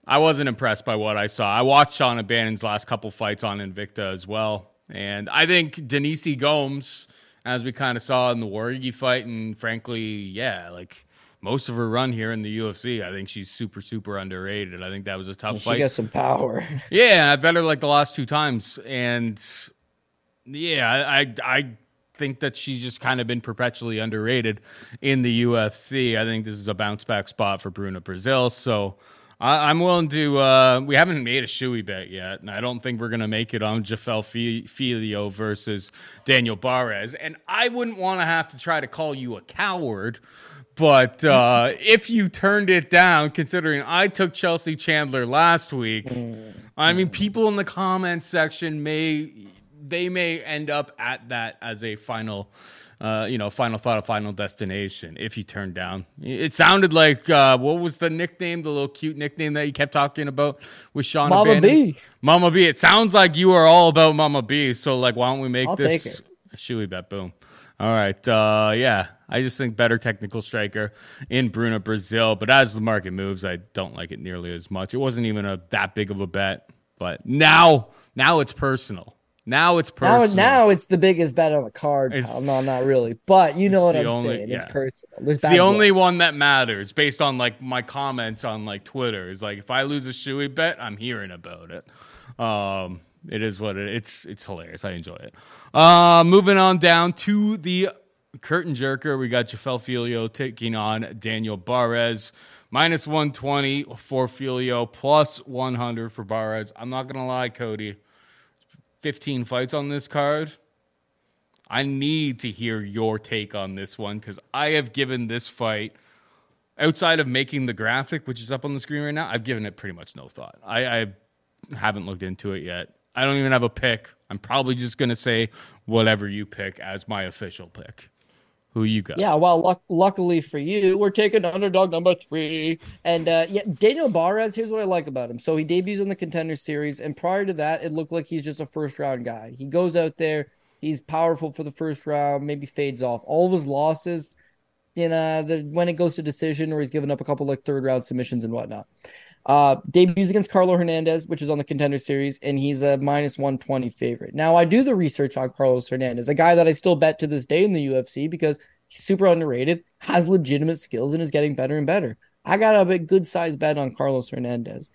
I wasn't impressed by what I saw. I watched Shauna Bannon's last couple fights on Invicta as well, and I think Denise Gomes, as we kind of saw in the Jauregui fight, and frankly, yeah, like most of her run here in the UFC, I think she's super, super underrated. I think that was a tough She fight. She got some power. Yeah, I bet her like the last two times, and yeah, I I, I think that she's just kind of been perpetually underrated in the UFC. I think this is a bounce back spot for Bruna Brasil, so. I, I'm willing to. Uh, we haven't made a shoey bet yet, and I don't think we're going to make it on Jafel Filho versus Daniel Barez. And I wouldn't want to have to try to call you a coward, but uh, if you turned it down, considering I took Chelsea Chandler last week, I mean, people in the comments section may they may end up at that as a final, uh, you know, final thought, a final destination. If you turn down, it sounded like uh, what was the nickname, the little cute nickname that you kept talking about with Sean Mama Bannon? B. Mama B. It sounds like you are all about Mama B. So like, why don't we make I'll this take it. a shoey bet? Boom. All right. Uh, yeah, I just think better technical striker in Bruno Brasil. But as the market moves, I don't like it nearly as much. It wasn't even a that big of a bet. But now, now it's personal. Now it's personal. now it's the biggest bet on the card. No, not really, but you know what I'm only- saying. yeah. It's personal. There's it's the only one that matters based on like my comments on like Twitter. Is like if I lose a shoey bet, I'm hearing about it. Um, it is what it. It's it's hilarious. I enjoy it. Uh, moving on down to the curtain jerker. We got Jafel Filho taking on Daniel Barez. Minus 120 for Filho, plus 100 for Barez. I'm not going to lie, Cody. 15 fights on this card. I need to hear your take on this one because I have given this fight, outside of making the graphic, which is up on the screen right now, I've given it pretty much no thought. I, I haven't looked into it yet. I don't even have a pick. I'm probably just going to say whatever you pick as my official pick. Who you got? Yeah, well, luck- luckily for you, we're taking underdog number three. And uh, yeah, Daniel Barez, here's what I like about him. So he debuts in the contender series, and prior to that, it looked like he's just a first round guy. He goes out there, he's powerful for the first round, maybe fades off. All of his losses, you know, the, when it goes to decision or he's given up a couple like third round submissions and whatnot. Uh, debuts against Carlo Hernandez, which is on the contender series, and he's a minus 120 favorite. Now, I do the research on Carlos Hernandez, a guy that I still bet to this day in the UFC because he's super underrated, has legitimate skills, and is getting better and better. I got a good size bet on Carlos Hernandez.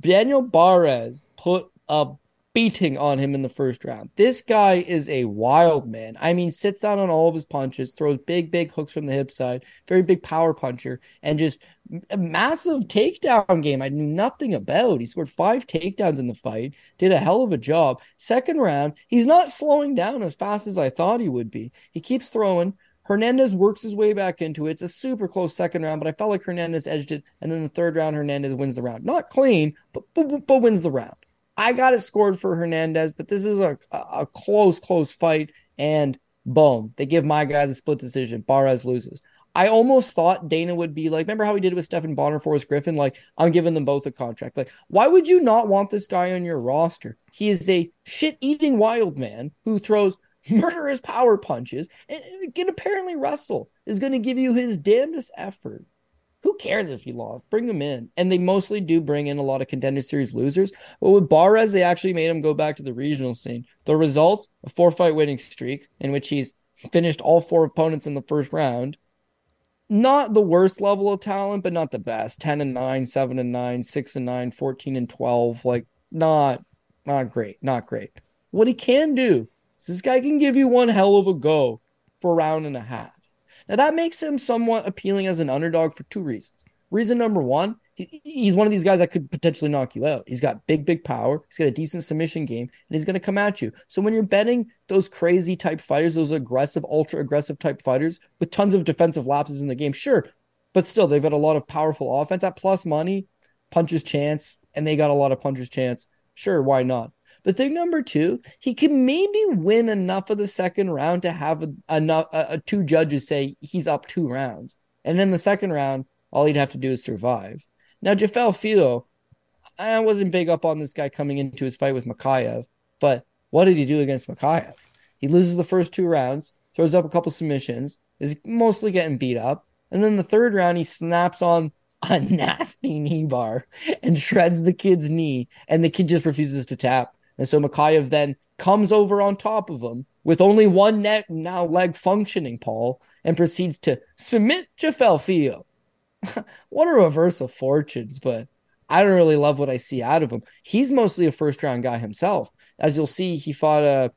Daniel Barez put a beating on him in the first round. This guy is a wild man. I mean, sits down on all of his punches, throws big, big hooks from the hip side, very big power puncher, and just a massive takedown game I knew nothing about. He scored five takedowns in the fight, did a hell of a job. Second round, he's not slowing down as fast as I thought he would be. He keeps throwing. Hernandez works his way back into it. It's a super close second round, but I felt like Hernandez edged it. And then the third round, Hernandez wins the round. Not clean, but, but, but wins the round. I got it scored for Hernandez, but this is a, a close, close fight. And boom, they give my guy the split decision. Barez loses. I almost thought Dana would be like, remember how he did with Stephan Bonnar, Forrest Griffin? Like, I'm giving them both a contract. Like, why would you not want this guy on your roster? He is a shit eating wild man who throws murderous power punches and can apparently wrestle, is going to give you his damnedest effort. Who cares if he lost? Bring him in. And they mostly do bring in a lot of contender series losers. But with Barez, they actually made him go back to the regional scene. The results a four fight winning streak in which he's finished all four opponents in the first round. Not the worst level of talent, but not the best. 10 and 9, 7 and 9, 6 and 9, 14 and 12. Like, not not great. Not great. What he can do is this guy can give you one hell of a go for a round and a half. Now, that makes him somewhat appealing as an underdog for two reasons. Reason number one, he, he's one of these guys that could potentially knock you out. He's got big, big power. He's got a decent submission game, and he's going to come at you. So when you're betting those crazy type fighters, those aggressive, ultra aggressive type fighters with tons of defensive lapses in the game, sure, but still they've got a lot of powerful offense at plus money, punches chance, and they got a lot of punches chance. Sure, why not? But thing number two, he can maybe win enough of the second round to have a, enough a, uh, a two judges say he's up two rounds, and in the second round, all he'd have to do is survive. Now, Jafel Filho, I wasn't big up on this guy coming into his fight with Mokaev, but what did he do against Mokaev? He loses the first two rounds, throws up a couple submissions, is mostly getting beat up, and then the third round he snaps on a nasty knee bar and shreds the kid's knee, and the kid just refuses to tap. And so Mokaev then comes over on top of him with only one neck now leg functioning, Paul, and proceeds to submit Jafel Filho. what a reverse of fortunes, but I don't really love what I see out of him. He's mostly a first round guy himself. As you'll see, he fought a,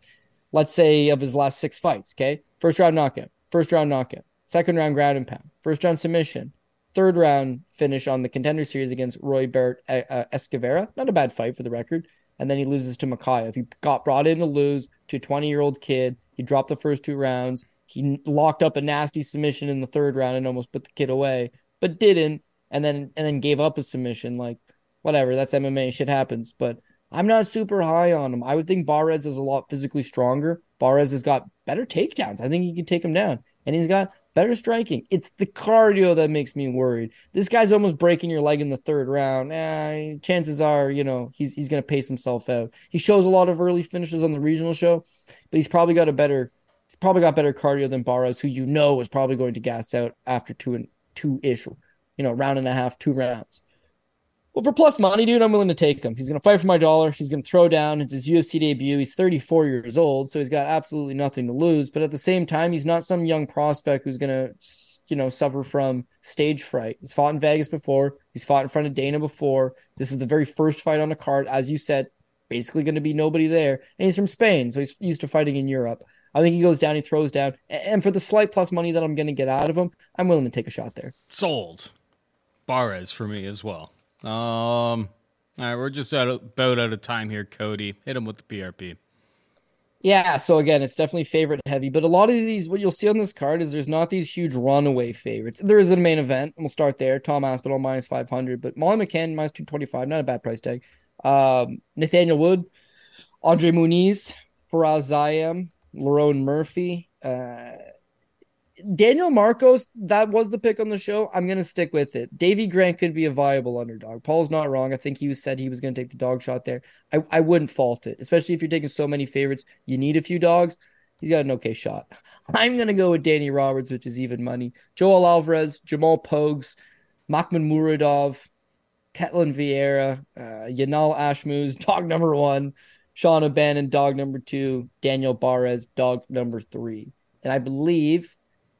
let's say, of his last six fights, okay? First round knockout, first round knockout, second round ground and pound, first round submission, third round finish on the contender series against Roy Bert uh, uh Escavera. Not a bad fight for the record and then he loses to Mokaev. He got brought in to lose to a 20 year old kid. He dropped the first two rounds. He locked up a nasty submission in the third round and almost put the kid away, but didn't. And then and then gave up a submission. Like whatever, that's MMA. Shit happens. But I'm not super high on him. I would think Barez is a lot physically stronger. Barez has got better takedowns. I think he can take him down, and he's got better striking. It's the cardio that makes me worried. This guy's almost breaking your leg in the third round. Eh, chances are, you know, he's he's going to pace himself out. He shows a lot of early finishes on the regional show, but he's probably got a better he's probably got better cardio than Barez, who you know is probably going to gas out after two and two ish, you know, round and a half, two rounds. Well, for plus money, dude, I'm willing to take him. He's going to fight for my dollar. He's going to throw down. It's his UFC debut. He's 34 years old, so he's got absolutely nothing to lose. But at the same time, he's not some young prospect who's going to, you know, suffer from stage fright. He's fought in Vegas before. He's fought in front of Dana before. This is the very first fight on the card, as you said. Basically, going to be nobody there, and he's from Spain, so he's used to fighting in Europe. I think he goes down, he throws down, and for the slight plus money that I'm going to get out of him, I'm willing to take a shot there. Sold. Barez for me as well. Um, all right, we're just out of, about out of time here, Cody. Hit him with the PRP. Yeah, so again, it's definitely favorite heavy, but a lot of these, what you'll see on this card is there's not these huge runaway favorites. There is a main event, we'll start there. Tom Aspinall minus 500, but Molly McCann minus 225, not a bad price tag. Um, Nathaniel Wood, Andre Muniz, Fares Ziam, Lerone Murphy, uh, Daniel Marcos, that was the pick on the show. I'm going to stick with it. Davey Grant could be a viable underdog. Paul's not wrong. I think he said he was going to take the dog shot there. I, I wouldn't fault it, especially if you're taking so many favorites. You need a few dogs. He's got an okay shot. I'm going to go with Danny Roberts, which is even money. Joel Alvarez, Jamal Pogues, Makhmud Muradov, Ketlen Vieira, uh, Yanal Ashmouz, dog number one, Shauna Bannon, dog number two, Daniel Barez, dog number three. And I believe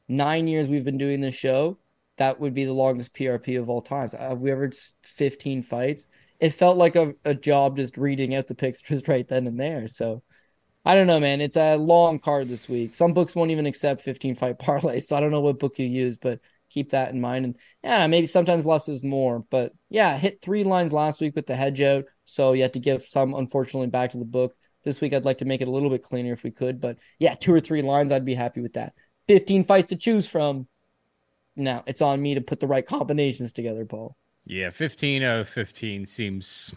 nine years we've been doing this show, that would be the longest PRP of all times. Have we ever 15 fights? It felt like a, a job just reading out the just right then and there. So I don't know, man. It's a long card this week. Some books won't even accept 15 fight parlays. So I don't know what book you use, but keep that in mind. And yeah, maybe sometimes less is more. But yeah, hit three lines last week with the hedge out. So you had to give some, unfortunately, back to the book. This week, I'd like to make it a little bit cleaner if we could. But yeah, two or three lines, I'd be happy with that. 15 fights to choose from. Now it's on me to put the right combinations together, Paul. Yeah, 15 out of 15 seems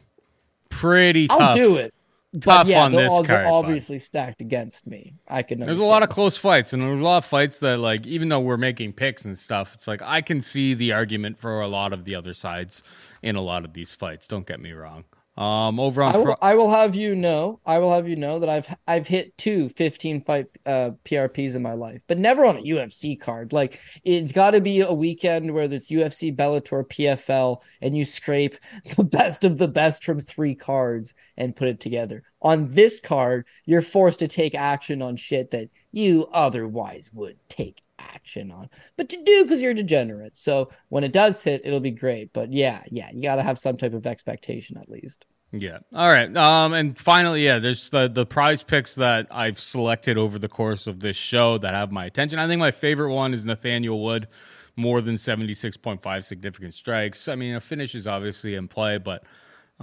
pretty tough. I'll do it. Tough yeah, on this card. obviously but. stacked against me. I can. There's a lot of close fights, and there's a lot of fights that, like, even though we're making picks and stuff, it's like I can see the argument for a lot of the other sides in a lot of these fights. Don't get me wrong. Um, over on, I will, I will have you know, I will have you know that I've I've hit two 15 fight uh, PRPs in my life, but never on a UFC card. Like it's got to be a weekend where it's UFC, Bellator, PFL, and you scrape the best of the best from three cards and put it together. On this card, you're forced to take action on shit that you otherwise would take action on, but to do because you're degenerate. So when it does hit, it'll be great. But yeah, yeah, you got to have some type of expectation at least. Yeah. All right. Um, and finally, yeah, there's the the prize picks that I've selected over the course of this show that have my attention. I think my favorite one is Nathaniel Wood, more than seventy six point five significant strikes. I mean, a finish is obviously in play, but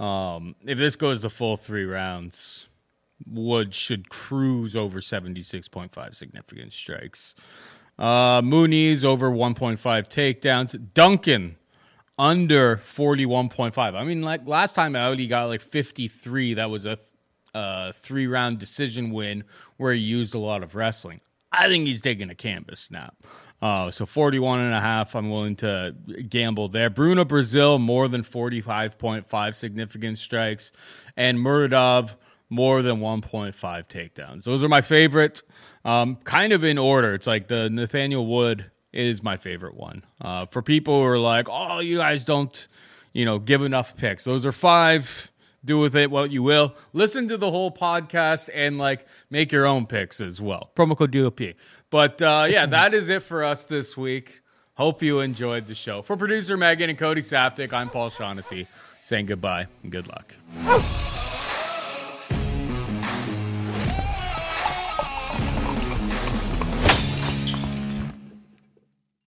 um, if this goes the full three rounds, Wood should cruise over seventy six point five significant strikes. Uh, Muniz over one point five takedowns. Duncan under 41.5. I mean, like last time out, he got like 53. That was a th- uh, three round decision win where he used a lot of wrestling. I think he's taking a canvas snap. Uh, so 41 and a half, I'm willing to gamble there. Bruno Brasil, more than 45.5 significant strikes. And Muradov, more than 1.5 takedowns. Those are my favorites. Um, kind of in order. It's like the Nathaniel Wood is my favorite one. Uh, for people who are like, oh, you guys don't, you know, give enough picks. Those are five. Do with it what you will. Listen to the whole podcast and like make your own picks as well. Promo code DOP. But uh, yeah, that is it for us this week. Hope you enjoyed the show. For producer Megan and Cody Saftic, I'm Paul Shaughnessy saying goodbye and good luck.